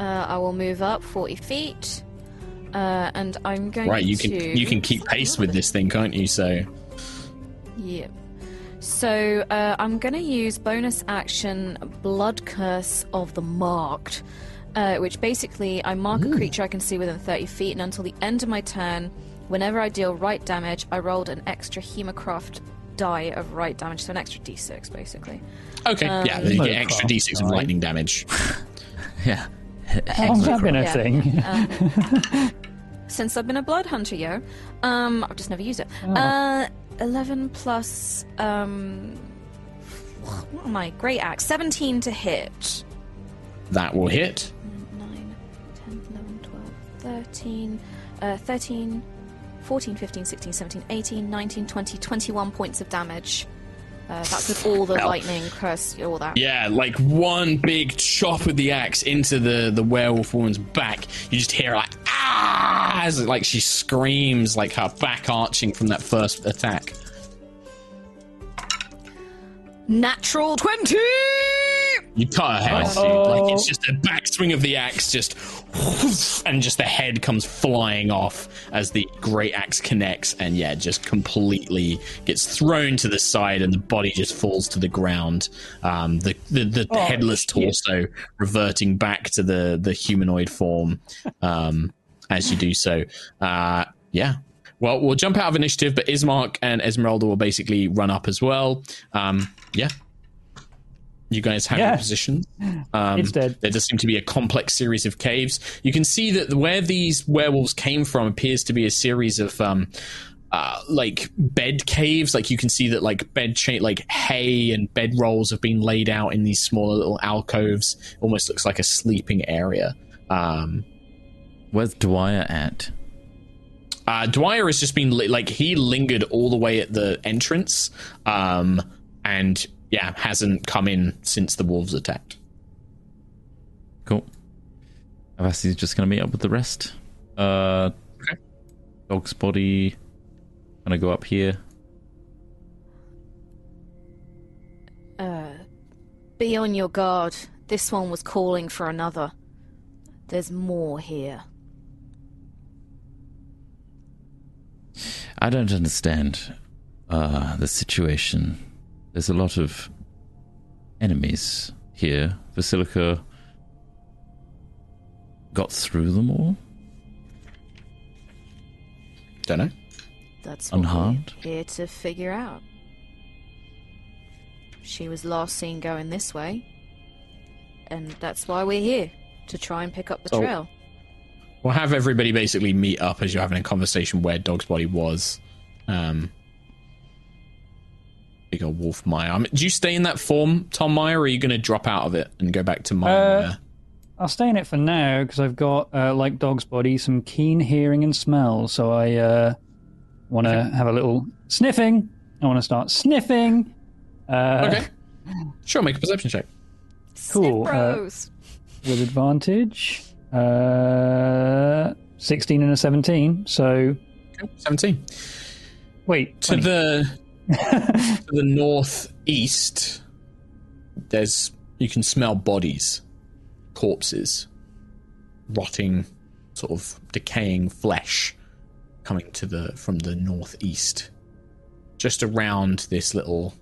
Uh, I will move up 40 feet. Uh, and I'm going Right, you to. can you can keep pace with this thing, can't you? So Yep. So uh, I'm going to use bonus action Blood Curse of the Marked, uh, which basically I mark a creature I can see within 30 feet, and until the end of my turn, whenever I deal right damage, I rolled an extra Hemocraft die of right damage, so an extra d6 basically. okay, yeah, then you get extra d6 of lightning damage. [LAUGHS] Yeah. [LAUGHS] How long's that been a Yeah. thing? [LAUGHS] Since I've been a blood hunter, yo, um, I've just never used it. Oh. Uh, 11 plus um, what am I? Great axe, 17 to hit. That will hit. 9, 10, 11, 12, 13, uh, 13, 14, 15, 16, 17, 18, 19, 20, 21 points of damage. Uh, that's with all the lightning, curse, all that. Yeah, like one big chop with the axe into the the werewolf woman's back. You just hear like ah, as it, like she screams, like her back arching from that first attack. Natural 20! You cut her head, like it's just a backswing of the axe, just and just the head comes flying off as the great axe connects, and yeah, just completely gets thrown to the side, and the body just falls to the ground. Um, the the, the Oh, headless shit. torso reverting back to the the humanoid form um, as you do so. Uh, yeah. Well, we'll jump out of initiative, but Ismark and Esmeralda will basically run up as well. Um, yeah. You guys have Yeah. your positions. Um, It's dead. There does seem to be a complex series of caves. You can see that where these werewolves came from appears to be a series of um, uh, like bed caves. Like you can see that like bed cha- like hay and bed rolls have been laid out in these smaller little alcoves. Almost looks like a sleeping area. Um, Where's Dwyer at? Uh, Dwyer has just been li- like he lingered all the way at the entrance, um, and yeah, hasn't come in since the wolves attacked. Cool. Avasi's just going to meet up with the rest. Uh, Okay. Dog's body. Gonna go up here. Uh, Be on your guard. This one was calling for another. There's more here. I don't understand uh, the situation. There's a lot of enemies here. Vasilika got through them all Don't know. That's what unharmed. we're here to figure out. She was last seen going this way, and that's why we're here to try and pick up the So- trail. We'll have everybody basically meet up as you're having a conversation where Dog's body was. Um, big old wolf Maya. I mean, do you stay in that form, Tom Meyer, or are you going to drop out of it and go back to Maya? Uh, Maya? I'll stay in it for now because I've got, uh, like Dog's body, some keen hearing and smell. So I uh, want to have a little sniffing. I want to start sniffing. Uh, Okay. [LAUGHS] Sure, make a perception check. Cool. Uh, Bros. with advantage. Uh, 16 and a 17. So, 17. wait. To the [LAUGHS] to the northeast, there's you can smell bodies, corpses, rotting, sort of decaying flesh coming to the from the northeast. Just around this little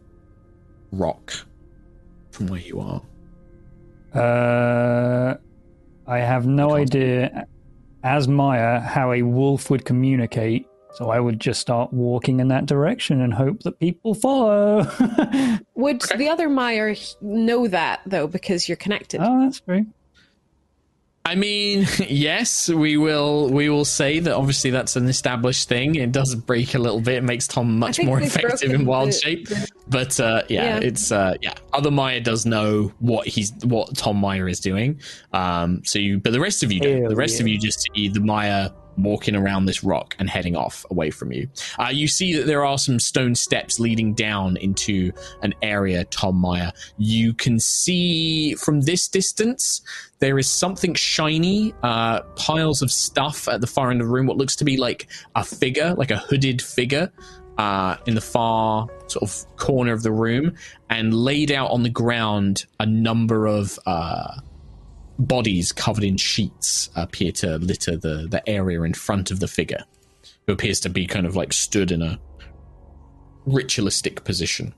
rock from where you are. Uh, I have no can't- idea, as Maya, how a wolf would communicate. So I would just start walking in that direction and hope that people follow. [LAUGHS] Would the other Maya know that though, because you're connected? oh, that's true. I mean, [LAUGHS] yes, we will. We will say that. Obviously, that's an established thing. It does break a little bit. It makes Tom much more effective in wild the- shape. But uh, yeah, Yeah. it's uh, yeah. Other Maya does know what he's what Tom Meyer is doing. Um, so you, but the rest of you don't. The rest of you just see the Maya walking around this rock and heading off away from you. Uh, you see that there are some stone steps leading down into an area. Tom Meyer, you can see from this distance there is something shiny, uh, piles of stuff at the far end of the room. What looks to be like a figure, like a hooded figure, uh, in the far sort of corner of the room, and laid out on the ground a number of uh, bodies covered in sheets appear to litter the the area in front of the figure, who appears to be kind of like stood in a ritualistic position.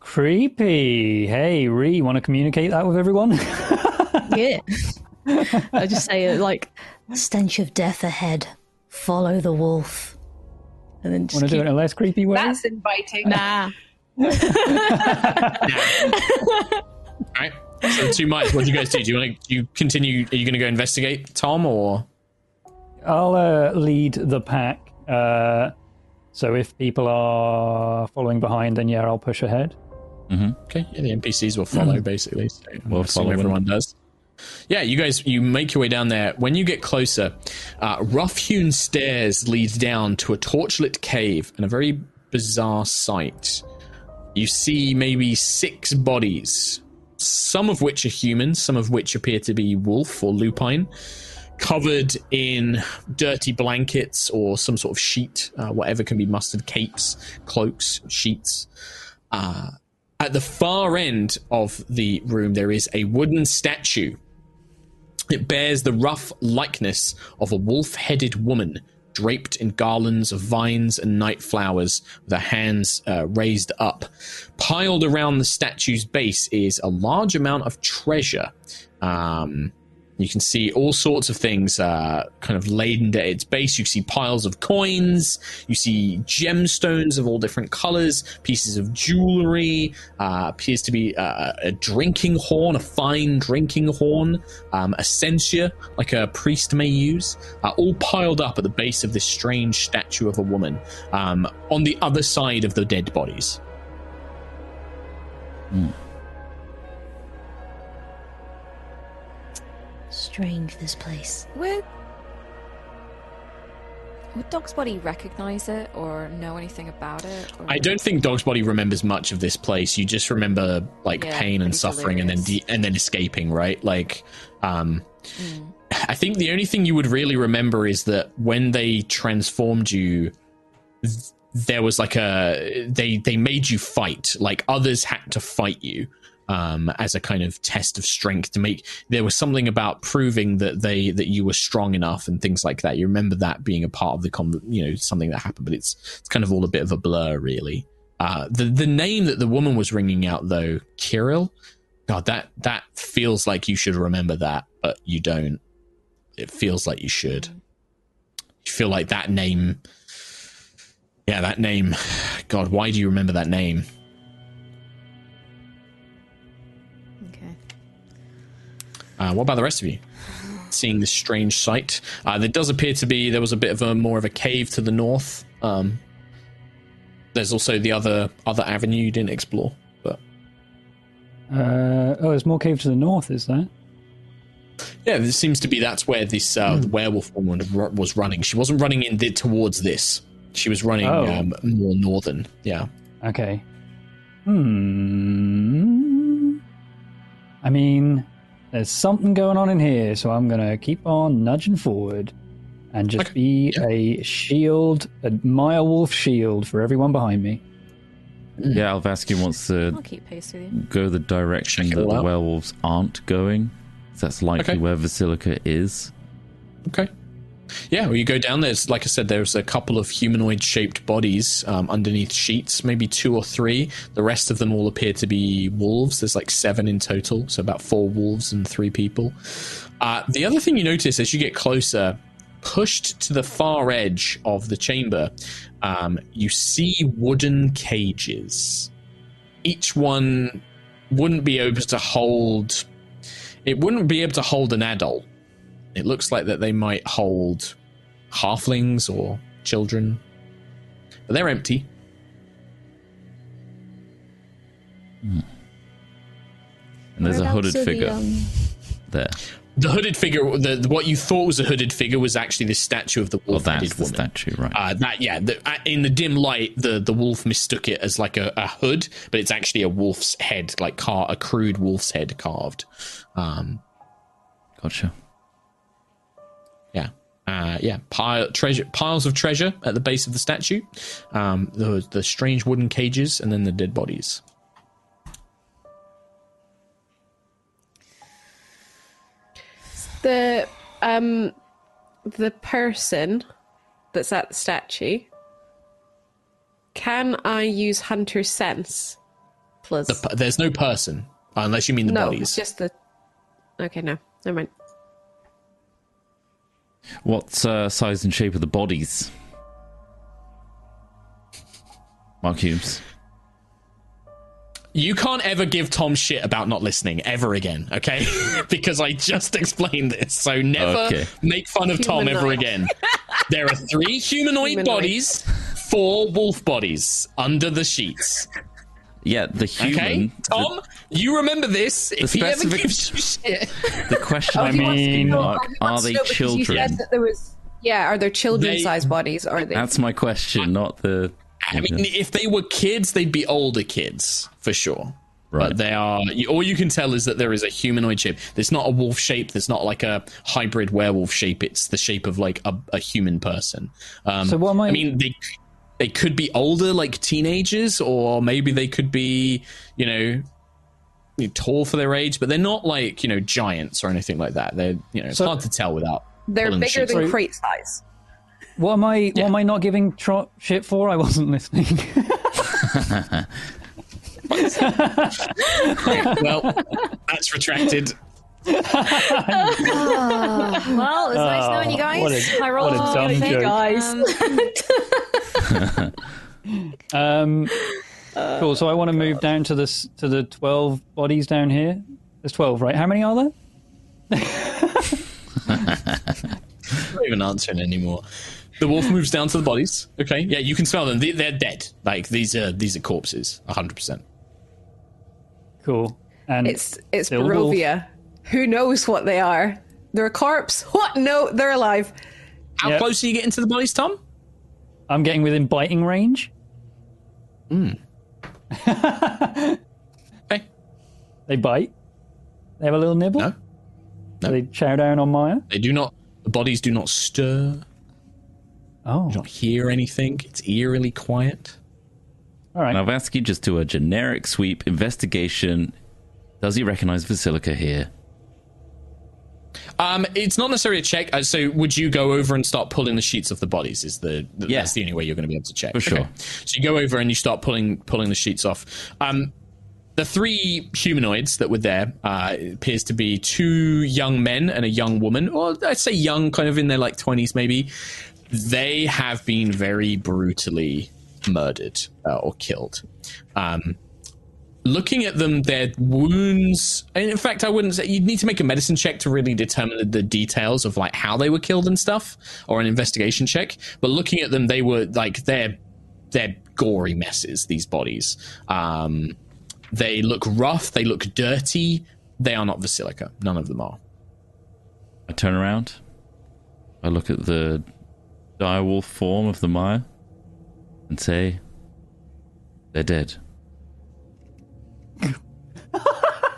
Creepy. Hey, Ree, want to communicate that with everyone? [LAUGHS] Yeah. I just say it like stench of death ahead. Follow the wolf. And then just want to do it in a less creepy way? That's inviting. Nah. [LAUGHS] [LAUGHS] All right. So two mites. What do you guys do? Do you want to? Do you continue? Are you going to go investigate, Tom, or I'll uh, lead the pack. Uh, so if people are following behind, then yeah, I'll push ahead. okay? Yeah, the NPCs will follow basically. So. We'll follow everyone does. Yeah, you guys, you make your way down there. When you get closer, uh, rough-hewn stairs lead down to a torchlit cave and a very bizarre sight. You see maybe six bodies, some of which are human, some of which appear to be wolf or lupine, covered in dirty blankets or some sort of sheet, uh, whatever can be mustered, capes, cloaks, sheets. Uh, at the far end of the room, there is a wooden statue. It bears the rough likeness of a wolf headed woman draped in garlands of vines and night flowers with her hands uh, raised up. Piled around the statue's base is a large amount of treasure. Um, you can see all sorts of things uh, kind of laden at its base. You see piles of coins. You see gemstones of all different colors, pieces of jewelry. Uh, appears to be uh, a drinking horn, a fine drinking horn, um, a censer like a priest may use, uh, all piled up at the base of this strange statue of a woman um, on the other side of the dead bodies. Strange, this place. Would would Dog's Body recognize it or know anything about it? Or... I don't think Dog's Body remembers much of this place. You just remember like Yeah, pain and pretty suffering, and then de- and then escaping, right? Like, um, I think the only thing you would really remember is that when they transformed you, th- there was like a they they made you fight. Like others had to fight you. Um, as a kind of test of strength to make there was something about proving that they that you were strong enough and things like that. You remember that being a part of the con- you know something that happened, but it's it's kind of all a bit of a blur, really. Uh, the the name that the woman was ringing out though, Kiril, God, that that feels like you should remember that, but you don't. It feels like you should. You feel like that name. Yeah, that name. [SIGHS] God, why do you remember that name? Uh, what about the rest of you? Seeing this strange sight, uh, there does appear to be there was a bit of a more of a cave to the north. Um, there's also the other other avenue you didn't explore. But Uh, oh, there's more cave to the north, is there? yeah, it seems to be that's where this uh, the werewolf woman was running. She wasn't running in the, towards this. She was running Oh. um, more northern. Yeah. Okay. Hmm. I mean, there's something going on in here, so I'm gonna keep on nudging forward and just Okay. be a shield, a Maya Wolf shield for everyone behind me. Yeah, Alvaski wants I'll to keep pace with you. go the direction that the out. werewolves aren't going. So that's likely Okay. where Vasilika is. Okay. Yeah, well, you go down. There's, like I said, there's a couple of humanoid-shaped bodies um, underneath sheets, maybe two or three. The rest of them all appear to be wolves. There's like seven in total, so about four wolves and three people. Uh, the other thing you notice as you get closer, pushed to the far edge of the chamber, um, you see wooden cages. Each one wouldn't be able to hold. It wouldn't be able to hold an adult it looks like that they might hold halflings or children, but they're empty. And there's a hooded are the, figure um, there. The hooded figure, the, the- what you thought was a hooded figure, was actually the statue of the Oh, wolf-headed that's the woman. statue, right? Uh, that yeah, the, uh, in the dim light, the the wolf mistook it as like a, a hood, but it's actually a wolf's head, like car a crude wolf's head carved. Um, gotcha. Yeah, uh, yeah, pile treasure piles of treasure at the base of the statue, um, the the strange wooden cages, and then the dead bodies. The um the person that's at the statue. Can I use Hunter's sense? Plus The, there's no person unless you mean the no, bodies. just the. Okay, no, never mind. What uh, size and shape of the bodies? Mark Humes. You can't ever give Tom shit about not listening ever again, okay? [LAUGHS] because I just explained this. So never Okay. make fun of Tom ever again. there are three [LAUGHS] humanoid, Humanoid. bodies, four wolf bodies under the sheets. Yeah, the Okay? human. Tom, you remember this. If he ever gives you shit. The, [LAUGHS] the question I I'm asking, mean- Mark, He are they know You children? said that there was. Yeah, are there children-sized They- bodies? Are they? That's my question, not the. I mean, if they were kids, they'd be older kids for sure. Right. But they are. All you can tell is that there is a humanoid shape. There's not a wolf shape. There's not like a hybrid werewolf shape. It's the shape of like a, a human person. Um, So what am I- I mean, they they could be older, like teenagers, or maybe they could be, you know, you know, tall for their age. But they're not like you know giants or anything like that. They're you know it's So- hard to tell without. They're pulling the bigger sheets. than crate size. What am I? Yeah. What am I not giving tro- shit for? I wasn't listening. [LAUGHS] well, that's retracted. [LAUGHS] Well, it's nice knowing you guys. what a- I rolled what a a dumb thing, joke. guys. um, [LAUGHS] cool. So I want to uh, move down to this to the twelve bodies down here. There's twelve, right? How many are there? [LAUGHS] not even answering anymore. The wolf moves down to the bodies. Okay, yeah, you can smell them. They, they're dead. Like these are these are corpses. hundred percent. Cool. And It's it's Still. Barovia. Who knows what they are? They're a corpse. [LAUGHS] What? No, they're alive. How Yep. close are you getting to the bodies, Tom? I'm getting within biting range. Hmm. [LAUGHS] Okay. They bite. They have a little nibble. No, Do They chow down on Maya. they do not. The bodies do not stir. Oh, Do not hear anything. It's eerily quiet. all right. Navaski just do a generic sweep investigation. Does he recognize Vasilika here? Um, it's not necessarily a check. Uh, so, would you go over and start pulling the sheets off the bodies? Is the, the Yeah. that's the only way you're going to be able to check For sure. So you go over and you start pulling pulling the sheets off. Um, the three humanoids that were there uh, appears to be two young men and a young woman, or I'd say young, kind of in their like twenties maybe. They have been very brutally murdered uh, or killed. Um, looking at them, their wounds. And in fact, I wouldn't say you'd need to make a medicine check to really determine the details of like how they were killed and stuff, or an investigation check. But looking at them, they were like their their gory messes. These bodies, um, they look rough. They look dirty. They are not Vasilika. None of them are. I turn around. I look at the direwolf form of the Maya and say, they're dead.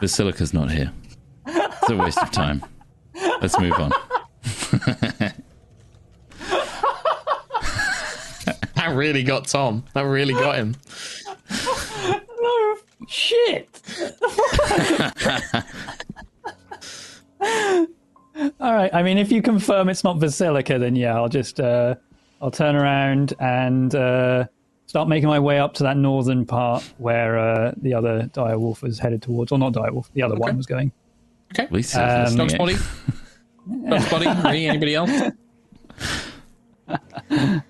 Vasilika's not here. It's a waste of time. Let's move on. [LAUGHS] That really got Tom. That really got him. No shit. [LAUGHS] All right. I mean, if you confirm it's not Vasilika, then yeah, I'll just uh, I'll turn around and uh, start making my way up to that northern part where uh, the other direwolf was headed towards, or not direwolf, the other one was going. Okay. At least Um, Dog's body. Dog's body. Me? Anybody else? [LAUGHS]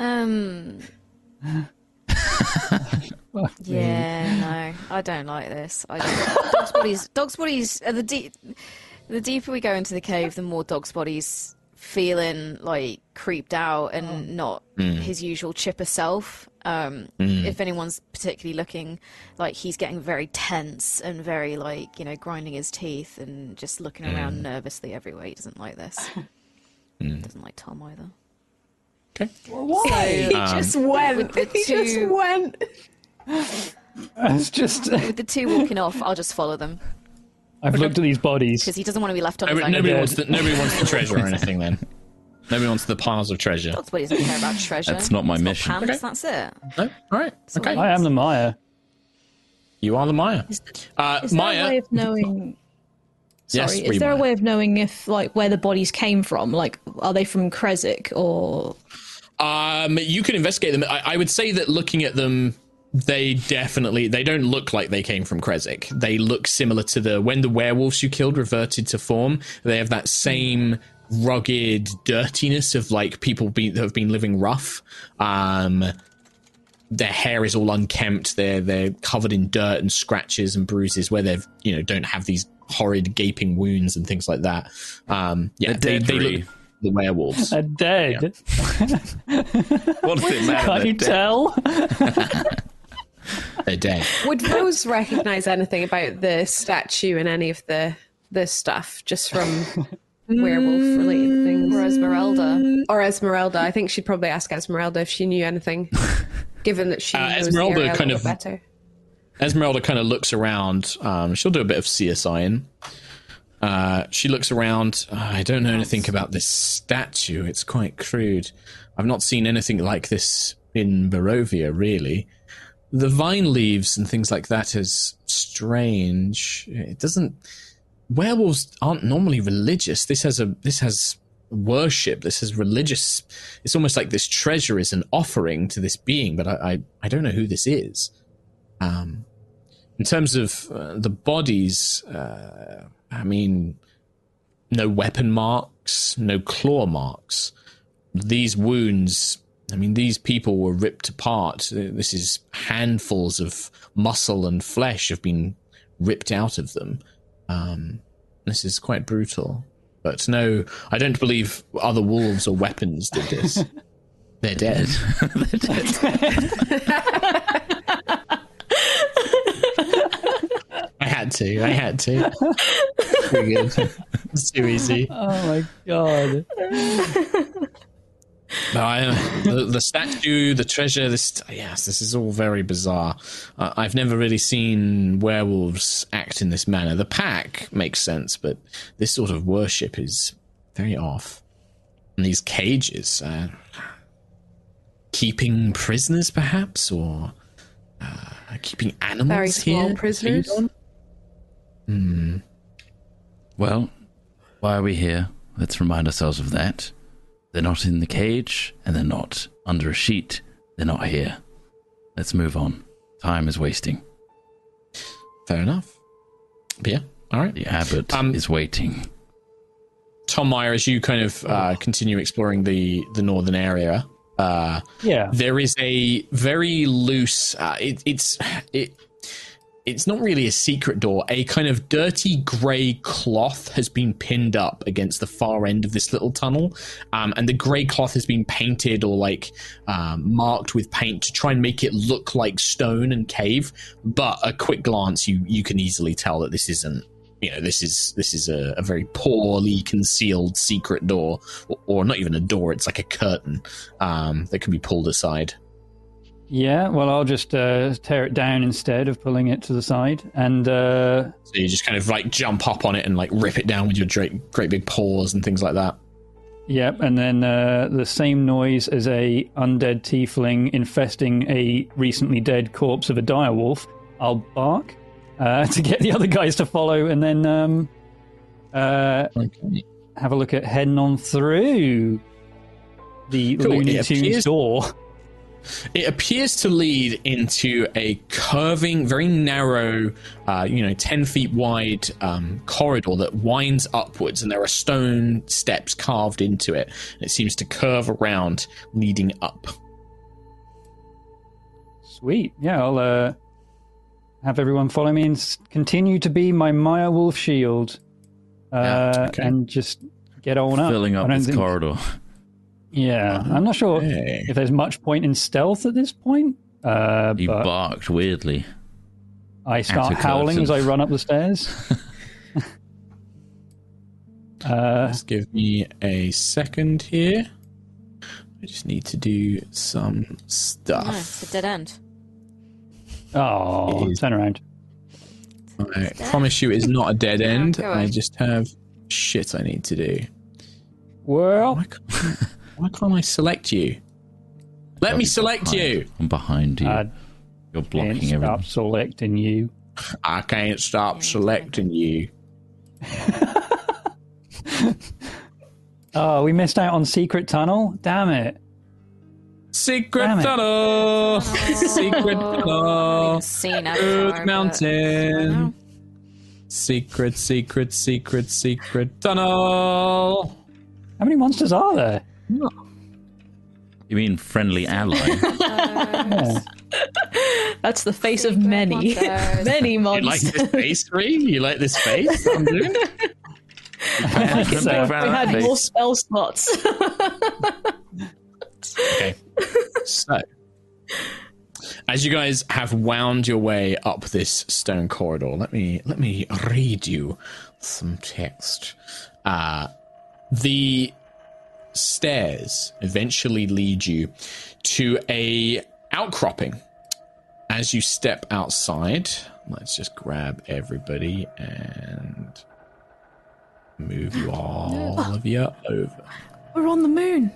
Um. [LAUGHS] yeah, no, I don't like this. I don't. Dog's bodies. Dog's bodies. Are the deep. The deeper we go into the cave, the more Dog's bodies feeling like creeped out and oh. not mm. his usual chipper self. Um, mm. If anyone's particularly looking like he's getting very tense and very like you know grinding his teeth and just looking mm. around nervously everywhere, he doesn't like this. [LAUGHS] Doesn't like Tom either. Okay. Why? He um, just went. with the He just went. It's just With the two walking off, I'll just follow them I've looked at these bodies. because he doesn't want to be left on his Nobody, own. nobody wants the nobody wants the treasure or [LAUGHS] anything. Then nobody wants the piles of treasure. Dog's body doesn't care about treasure. That's not my It's got mission. Pants, Okay. That's it. No. All right. all Okay. I am the Maya. You are the Maya. Uh, Is there a way Maya. of knowing? [LAUGHS] Yes, Sorry, were is you there a Maya? way of knowing if like where the bodies came from? Like, are they from Krezk or? Um, you can investigate them. I, I would say that looking at them, they definitely they don't look like they came from Krezk. They look similar to the when the werewolves you killed reverted to form. They have that same rugged dirtiness of like people be, that have been living rough. Um, their hair is all unkempt. They're they're covered in dirt and scratches and bruises where they've you know don't have these horrid gaping wounds and things like that. Um, yeah, They're they, they look the werewolves. They're dead. What does it matter? Can't you tell? [LAUGHS] They're dead. Would Rose recognize anything about the statue and any of the the stuff just from werewolf related things? Or Esmeralda. Or Esmeralda. I think she'd probably ask Esmeralda if she knew anything, [LAUGHS] given that she Uh, knows Esmeralda the a kind of- better. Esmeralda kind of looks around. Um, she'll do a bit of CSI. Uh, she looks around. "Uh, I don't know anything about this statue. It's quite crude. I've not seen anything like this in Barovia, really. The vine leaves and things like that is strange. It doesn't. Werewolves aren't normally religious. This has a. This has worship. This is religious. It's almost like this treasure is an offering to this being, but I, I, I don't know who this is. Um, in terms of uh, the bodies, uh, I mean, no weapon marks, no claw marks. These wounds, I mean, these people were ripped apart. This is handfuls of muscle and flesh have been ripped out of them. Um, this is quite brutal. But no, I don't believe other wolves or weapons did this. [LAUGHS] They're dead. [LAUGHS] They're dead. [LAUGHS] I had to. I had to. Pretty good. It's too easy. Oh my god. But I, uh, the, the statue, the treasure, this yes, this is all very bizarre. Uh, I've never really seen werewolves act in this manner. The pack makes sense, but this sort of worship is very off. And these cages, uh, keeping prisoners, perhaps, or uh, keeping animals Very small here. prisoners. feed on? Well, why are we here? Let's remind ourselves of that. They're not in the cage, and they're not under a sheet. They're not here. Let's move on. Time is wasting. Fair enough. But yeah, all right. The abbot Um, is waiting. Tom Meyer, as you kind of uh, continue exploring the the northern area, uh, Yeah. there is a very loose. Uh, it, it's it it's not really a secret door. A kind of dirty grey cloth has been pinned up against the far end of this little tunnel, um, and the grey cloth has been painted or like um, marked with paint to try and make it look like stone and cave. But a quick glance, you you can easily tell that this isn't. You know, this is this is a, a very poorly concealed secret door, or, or not even a door. It's like a curtain um, that can be pulled aside. Yeah, well, I'll just uh, tear it down instead of pulling it to the side. And uh, So you just kind of like jump up on it and like rip it down with your great, great big paws and things like that. Yep, and then uh, the same noise as a undead tiefling infesting a recently dead corpse of a direwolf. I'll bark uh, [LAUGHS] to get the other guys to follow, and then um, uh, Okay. have a look at heading on through the Cool, Looney Tunes door. It appears to lead into a curving, very narrow, uh, you know, 10 feet wide um, corridor that winds upwards, and there are stone steps carved into it. And it seems to curve around, leading up. Sweet. Yeah, I'll uh, have everyone follow me and continue to be my Maya Wolf shield. Uh, Yeah, okay. And just get on up. Filling I up don't this think- corridor. [LAUGHS] Yeah, I'm not sure Okay. if there's much point in stealth at this point. Uh, You but barked weirdly. I start a howling as I run up the stairs. [LAUGHS] uh, Just give me a second here. I just need to do some No, stuff. it's a dead end. oh, turn around. I promise you, it's not a dead end. I just have shit I need to do. Well, Why can't, why can't I select you? Let me select Behind- you. I'm behind you. I You're blocking can't blocking stop everything. selecting you. I can't stop selecting you. [LAUGHS] Oh, we missed out on Secret Tunnel. Damn it. Secret Damn it. tunnel. [LAUGHS] Oh, secret tunnel. Seen Good Avatar, but- mountain. Secret, secret, secret, secret tunnel. How many monsters are there? You mean friendly ally? [LAUGHS] Yeah. That's the face of Secret many, monsters. [LAUGHS] many You like monsters. this face, Ree? You like this face that I'm doing? It's, uh, we had more spell slots. Okay. So, as you guys have wound your way up this stone corridor, let me let me read you some text. Uh, the stairs eventually lead you to a outcropping. As you step outside, let's just grab everybody and move you all of you over. We're on the moon.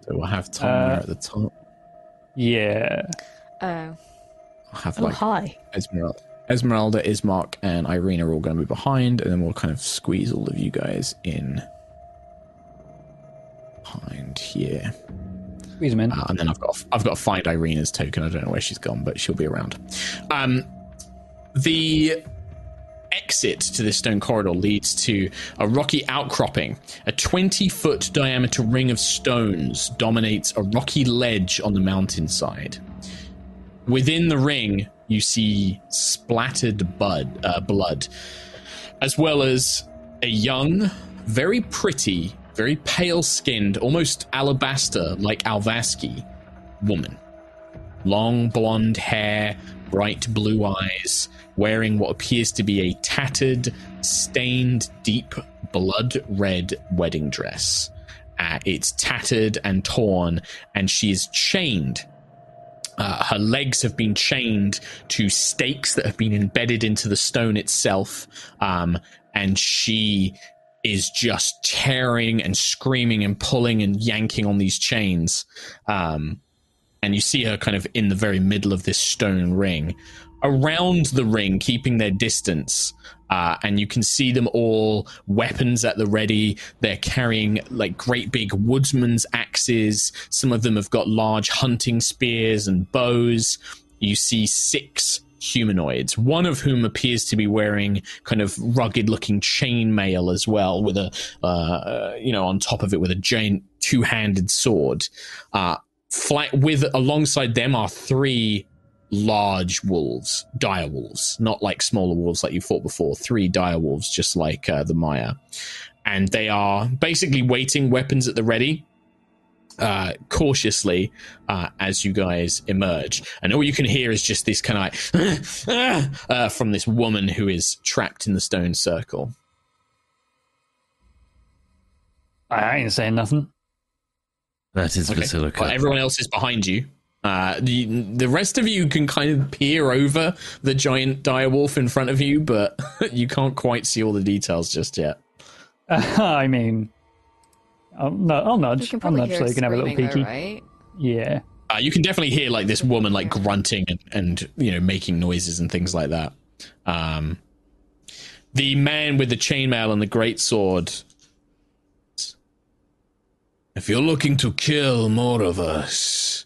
So we'll have Tom Uh, at the top. yeah. Oh. I'll have Oh, like hi. Esmeralda, Esmeralda, Ismark, and Ireena are all going to be behind, and then we'll kind of squeeze all of you guys in behind here. Squeeze them in. Uh, and then I've got I've got to find Ireena's token. I don't know where she's gone, but she'll be around. Um, the exit to this stone corridor leads to a rocky outcropping. A 20 foot diameter ring of stones dominates a rocky ledge on the mountainside. Within the ring, you see splattered bud, uh, blood, as well as a young, very pretty, very pale skinned, almost alabaster like Alvaski woman. Long blonde hair, bright blue eyes, wearing what appears to be a tattered, stained, deep blood red wedding dress. Uh, it's tattered and torn, and she is chained uh, her legs have been chained to stakes that have been embedded into the stone itself, um, and she is just tearing and screaming and pulling and yanking on these chains. Um, and you see her kind of in the very middle of this stone ring. Around the ring, keeping their distance, uh, and you can see them all weapons at the ready. They're carrying like great big woodsman's axes. Some of them have got large hunting spears and bows. You see six humanoids, one of whom appears to be wearing kind of rugged looking chainmail as well, with a, uh, you know, on top of it with a giant two handed sword. Uh, flat with alongside them are three large wolves, dire wolves, not like smaller wolves like you fought before. Three dire wolves, just like uh, the Maya, and they are basically waiting, weapons at the ready, uh, cautiously uh, as you guys emerge. And all you can hear is just this kind of like [LAUGHS] uh, from this woman who is trapped in the stone circle. I ain't saying nothing. That is Okay. Vasilika. Well, everyone else is behind you. Uh, the the rest of you can kind of peer over the giant dire wolf in front of you, but [LAUGHS] you can't quite see all the details just yet. [LAUGHS] I mean, I'll, no, I'll You nudge. can I'll probably nudge hear so it you can have a little peeky. though, right? Yeah. Uh, you can definitely hear like this woman like grunting and, and you know making noises and things like that. Um, the man with the chainmail and the great sword. If you're looking to kill more of us,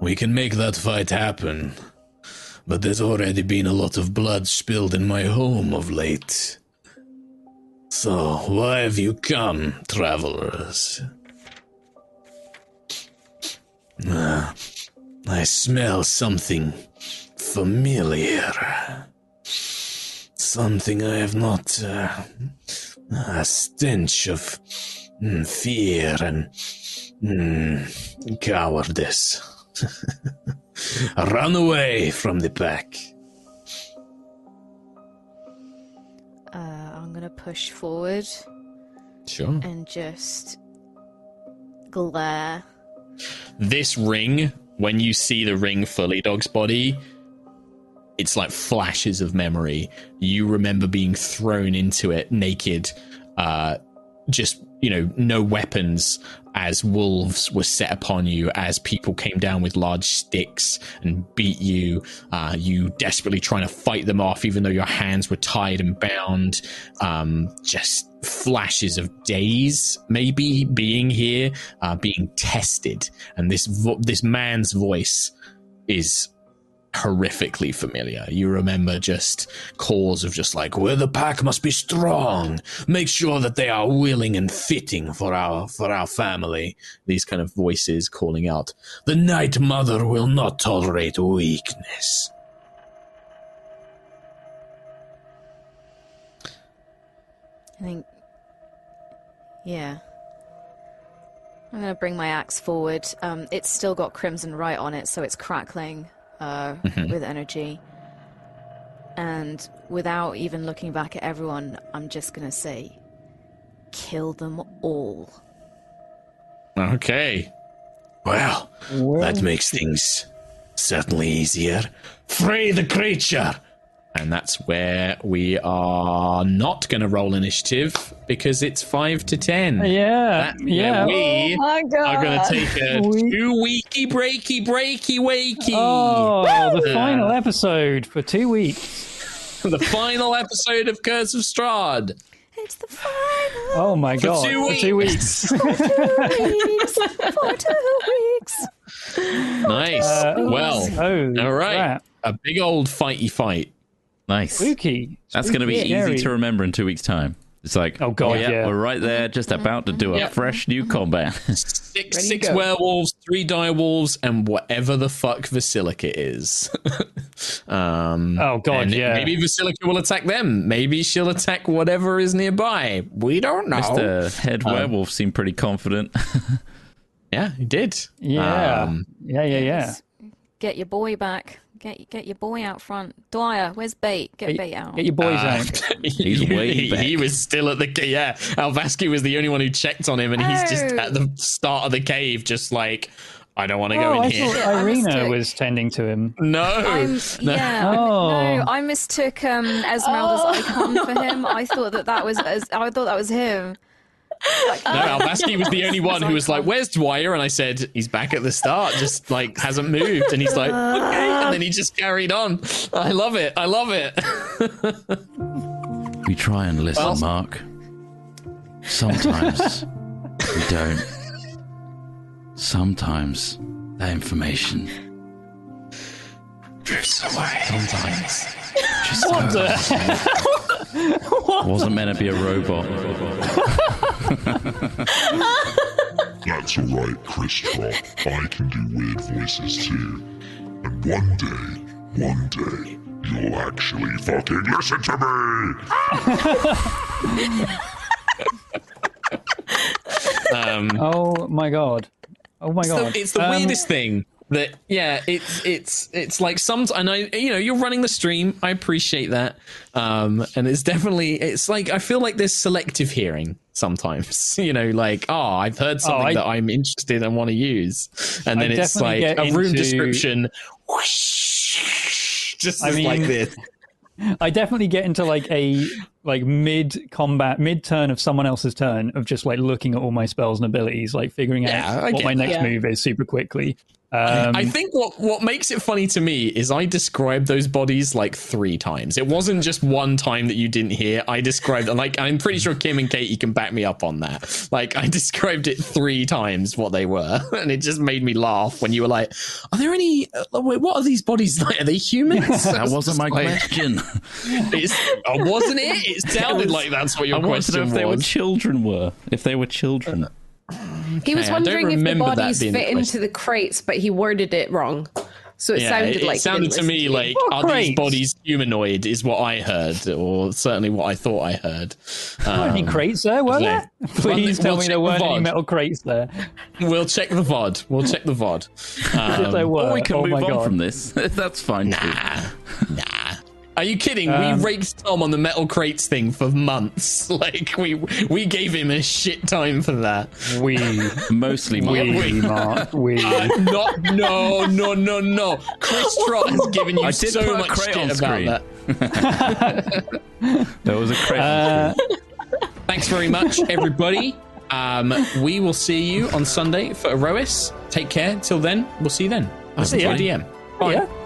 we can make that fight happen. But there's already been a lot of blood spilled in my home of late. So, why have you come, travelers? Ah, I smell something familiar. Something I have not. Uh, a stench of mm, fear and mm, cowardice. [LAUGHS] Run away from the pack. Uh, I'm gonna push forward Sure. and just glare. this ring, when you see the ring fully, Dog's body, it's like flashes of memory. You remember being thrown into it naked, uh, just, you know, no weapons as wolves were set upon you, as people came down with large sticks and beat you. Uh, you desperately trying to fight them off, even though your hands were tied and bound. Um, just flashes of days, maybe being here, uh, being tested, and this vo- this man's voice is horrifically familiar. You remember just calls of just like, "Well, the pack must be strong. Make sure that they are willing and fitting for our for our family." These kind of voices calling out, "The Night Mother will not tolerate weakness." I think. Yeah. I'm gonna bring my axe forward. Um, it's still got Crimson Rite on it, so it's crackling uh, Mhm. with energy. And without even looking back at everyone, I'm just gonna say, kill them all. Okay. Well, that makes things certainly easier. Free the creature. And that's where we are not going to roll initiative because it's five to ten. Yeah, That's where yeah. we Oh my are going to take a [LAUGHS] We- two weeky breaky breaky wakey. Oh, the Uh, final episode for two weeks. the final episode of Curse of Strahd. It's the final. Oh my For god! two for two weeks. weeks. [LAUGHS] [LAUGHS] For two weeks. Nice. Uh, well, oh, all right. crap. A big old fighty fight. Nice. Spooky. That's going to be Spooky, easy to remember in two weeks' time. It's like, Oh, God, yeah. we're right there, just about to do a Yep. fresh new combat. [LAUGHS] Six, six werewolves, three dire wolves, and whatever the fuck Vasilika is. [LAUGHS] um, Oh, God, yeah. Maybe Vasilika will attack them. Maybe she'll attack whatever is nearby. We don't know. Mr. Head Um, Werewolf seemed pretty confident. [LAUGHS] Yeah, he did. Yeah, Um, yeah, yeah, yeah. Get your boy back. Get get your boy out front. Dwyer, where's bait? Get Get- bait out. Get your boys uh, out. [LAUGHS] He's he, way he- back. he was still at the ca- yeah. Alvaski was the only one who checked on him, and he's just Oh. at the start of the cave, just like I don't want to go Oh, in I here. thought Ireena mistook. was tending to him. No, I'm, [LAUGHS] no. yeah, Oh. no, I mistook um, Esmeralda's icon for him. I thought that that was, I thought that was him. No, oh, Alvaski was the [LAUGHS] only one who was like, "Where's Dwyer?" And I said, "He's back at the start, just like hasn't moved." And he's like, "Okay," and then he just carried on. I love it. I love it. we try and listen, Well- Mark. Sometimes we don't. Sometimes that information Drifts away. sometimes just What the wasn't meant to be a robot. That That's alright, Chris Trot. I can do weird voices too. And one day, one day, you'll actually fucking listen to me! [LAUGHS] Um, Oh my god. Oh my it's god. the, it's the Um, weirdest thing that yeah it's it's it's like some and i you know you're running the stream. I appreciate that. Um and it's definitely it's like i feel like there's selective hearing sometimes [LAUGHS] you know like oh i've heard something I- that i'm interested and want to use. And I then it's like a room into- description. Whoosh, [LAUGHS] just I like this. [LAUGHS] I definitely get into like a like mid combat, mid turn of someone else's turn of just like looking at all my spells and abilities, like figuring Yeah, out I what my next that. move is super quickly. Um, I think what what makes it funny to me is I described those bodies like three times. It wasn't just one time that you didn't hear. I described like I'm pretty sure Kim and Katie can back me up on that. Like I [LAUGHS] described it three times what they were, [LAUGHS] and it just made me laugh when you were like, "Are there any? Uh, wait, what are these bodies [LAUGHS] like? Are they humans?" That wasn't my Like, question. It's, oh, wasn't it? It sounded was- like that's what your I wanted to question know if they were children were. If they were children. He was Okay, I don't wondering if the bodies being the fit into the crates, but he worded it wrong. So it yeah, sounded it, it like he sounded to me you. like What are these bodies humanoid? Is what I heard, or certainly what I thought I heard. Weren't any Um, crates there, were okay. there? [LAUGHS] Please We'll tell me there weren't any metal crates there. We'll check the VOD. We'll check the VOD. if [LAUGHS] there Um, were, Or we can oh move on god. from this. [LAUGHS] That's fine. too. nah. Are you kidding? Um, we raked Tom on the metal crates thing for months. [LAUGHS] Like we we gave him a shit time for that. We, [LAUGHS] Mostly we, me. Mark, we. [LAUGHS] Uh, not no no no no. Chris Trot has given you so much crate shit about screen. that. There was a crate. Uh, Thanks very much, everybody. Um, we will see you on Sunday for Aerois. Take care. Till then, we'll see you then. Listen See to ya. a DM. Bye. yeah.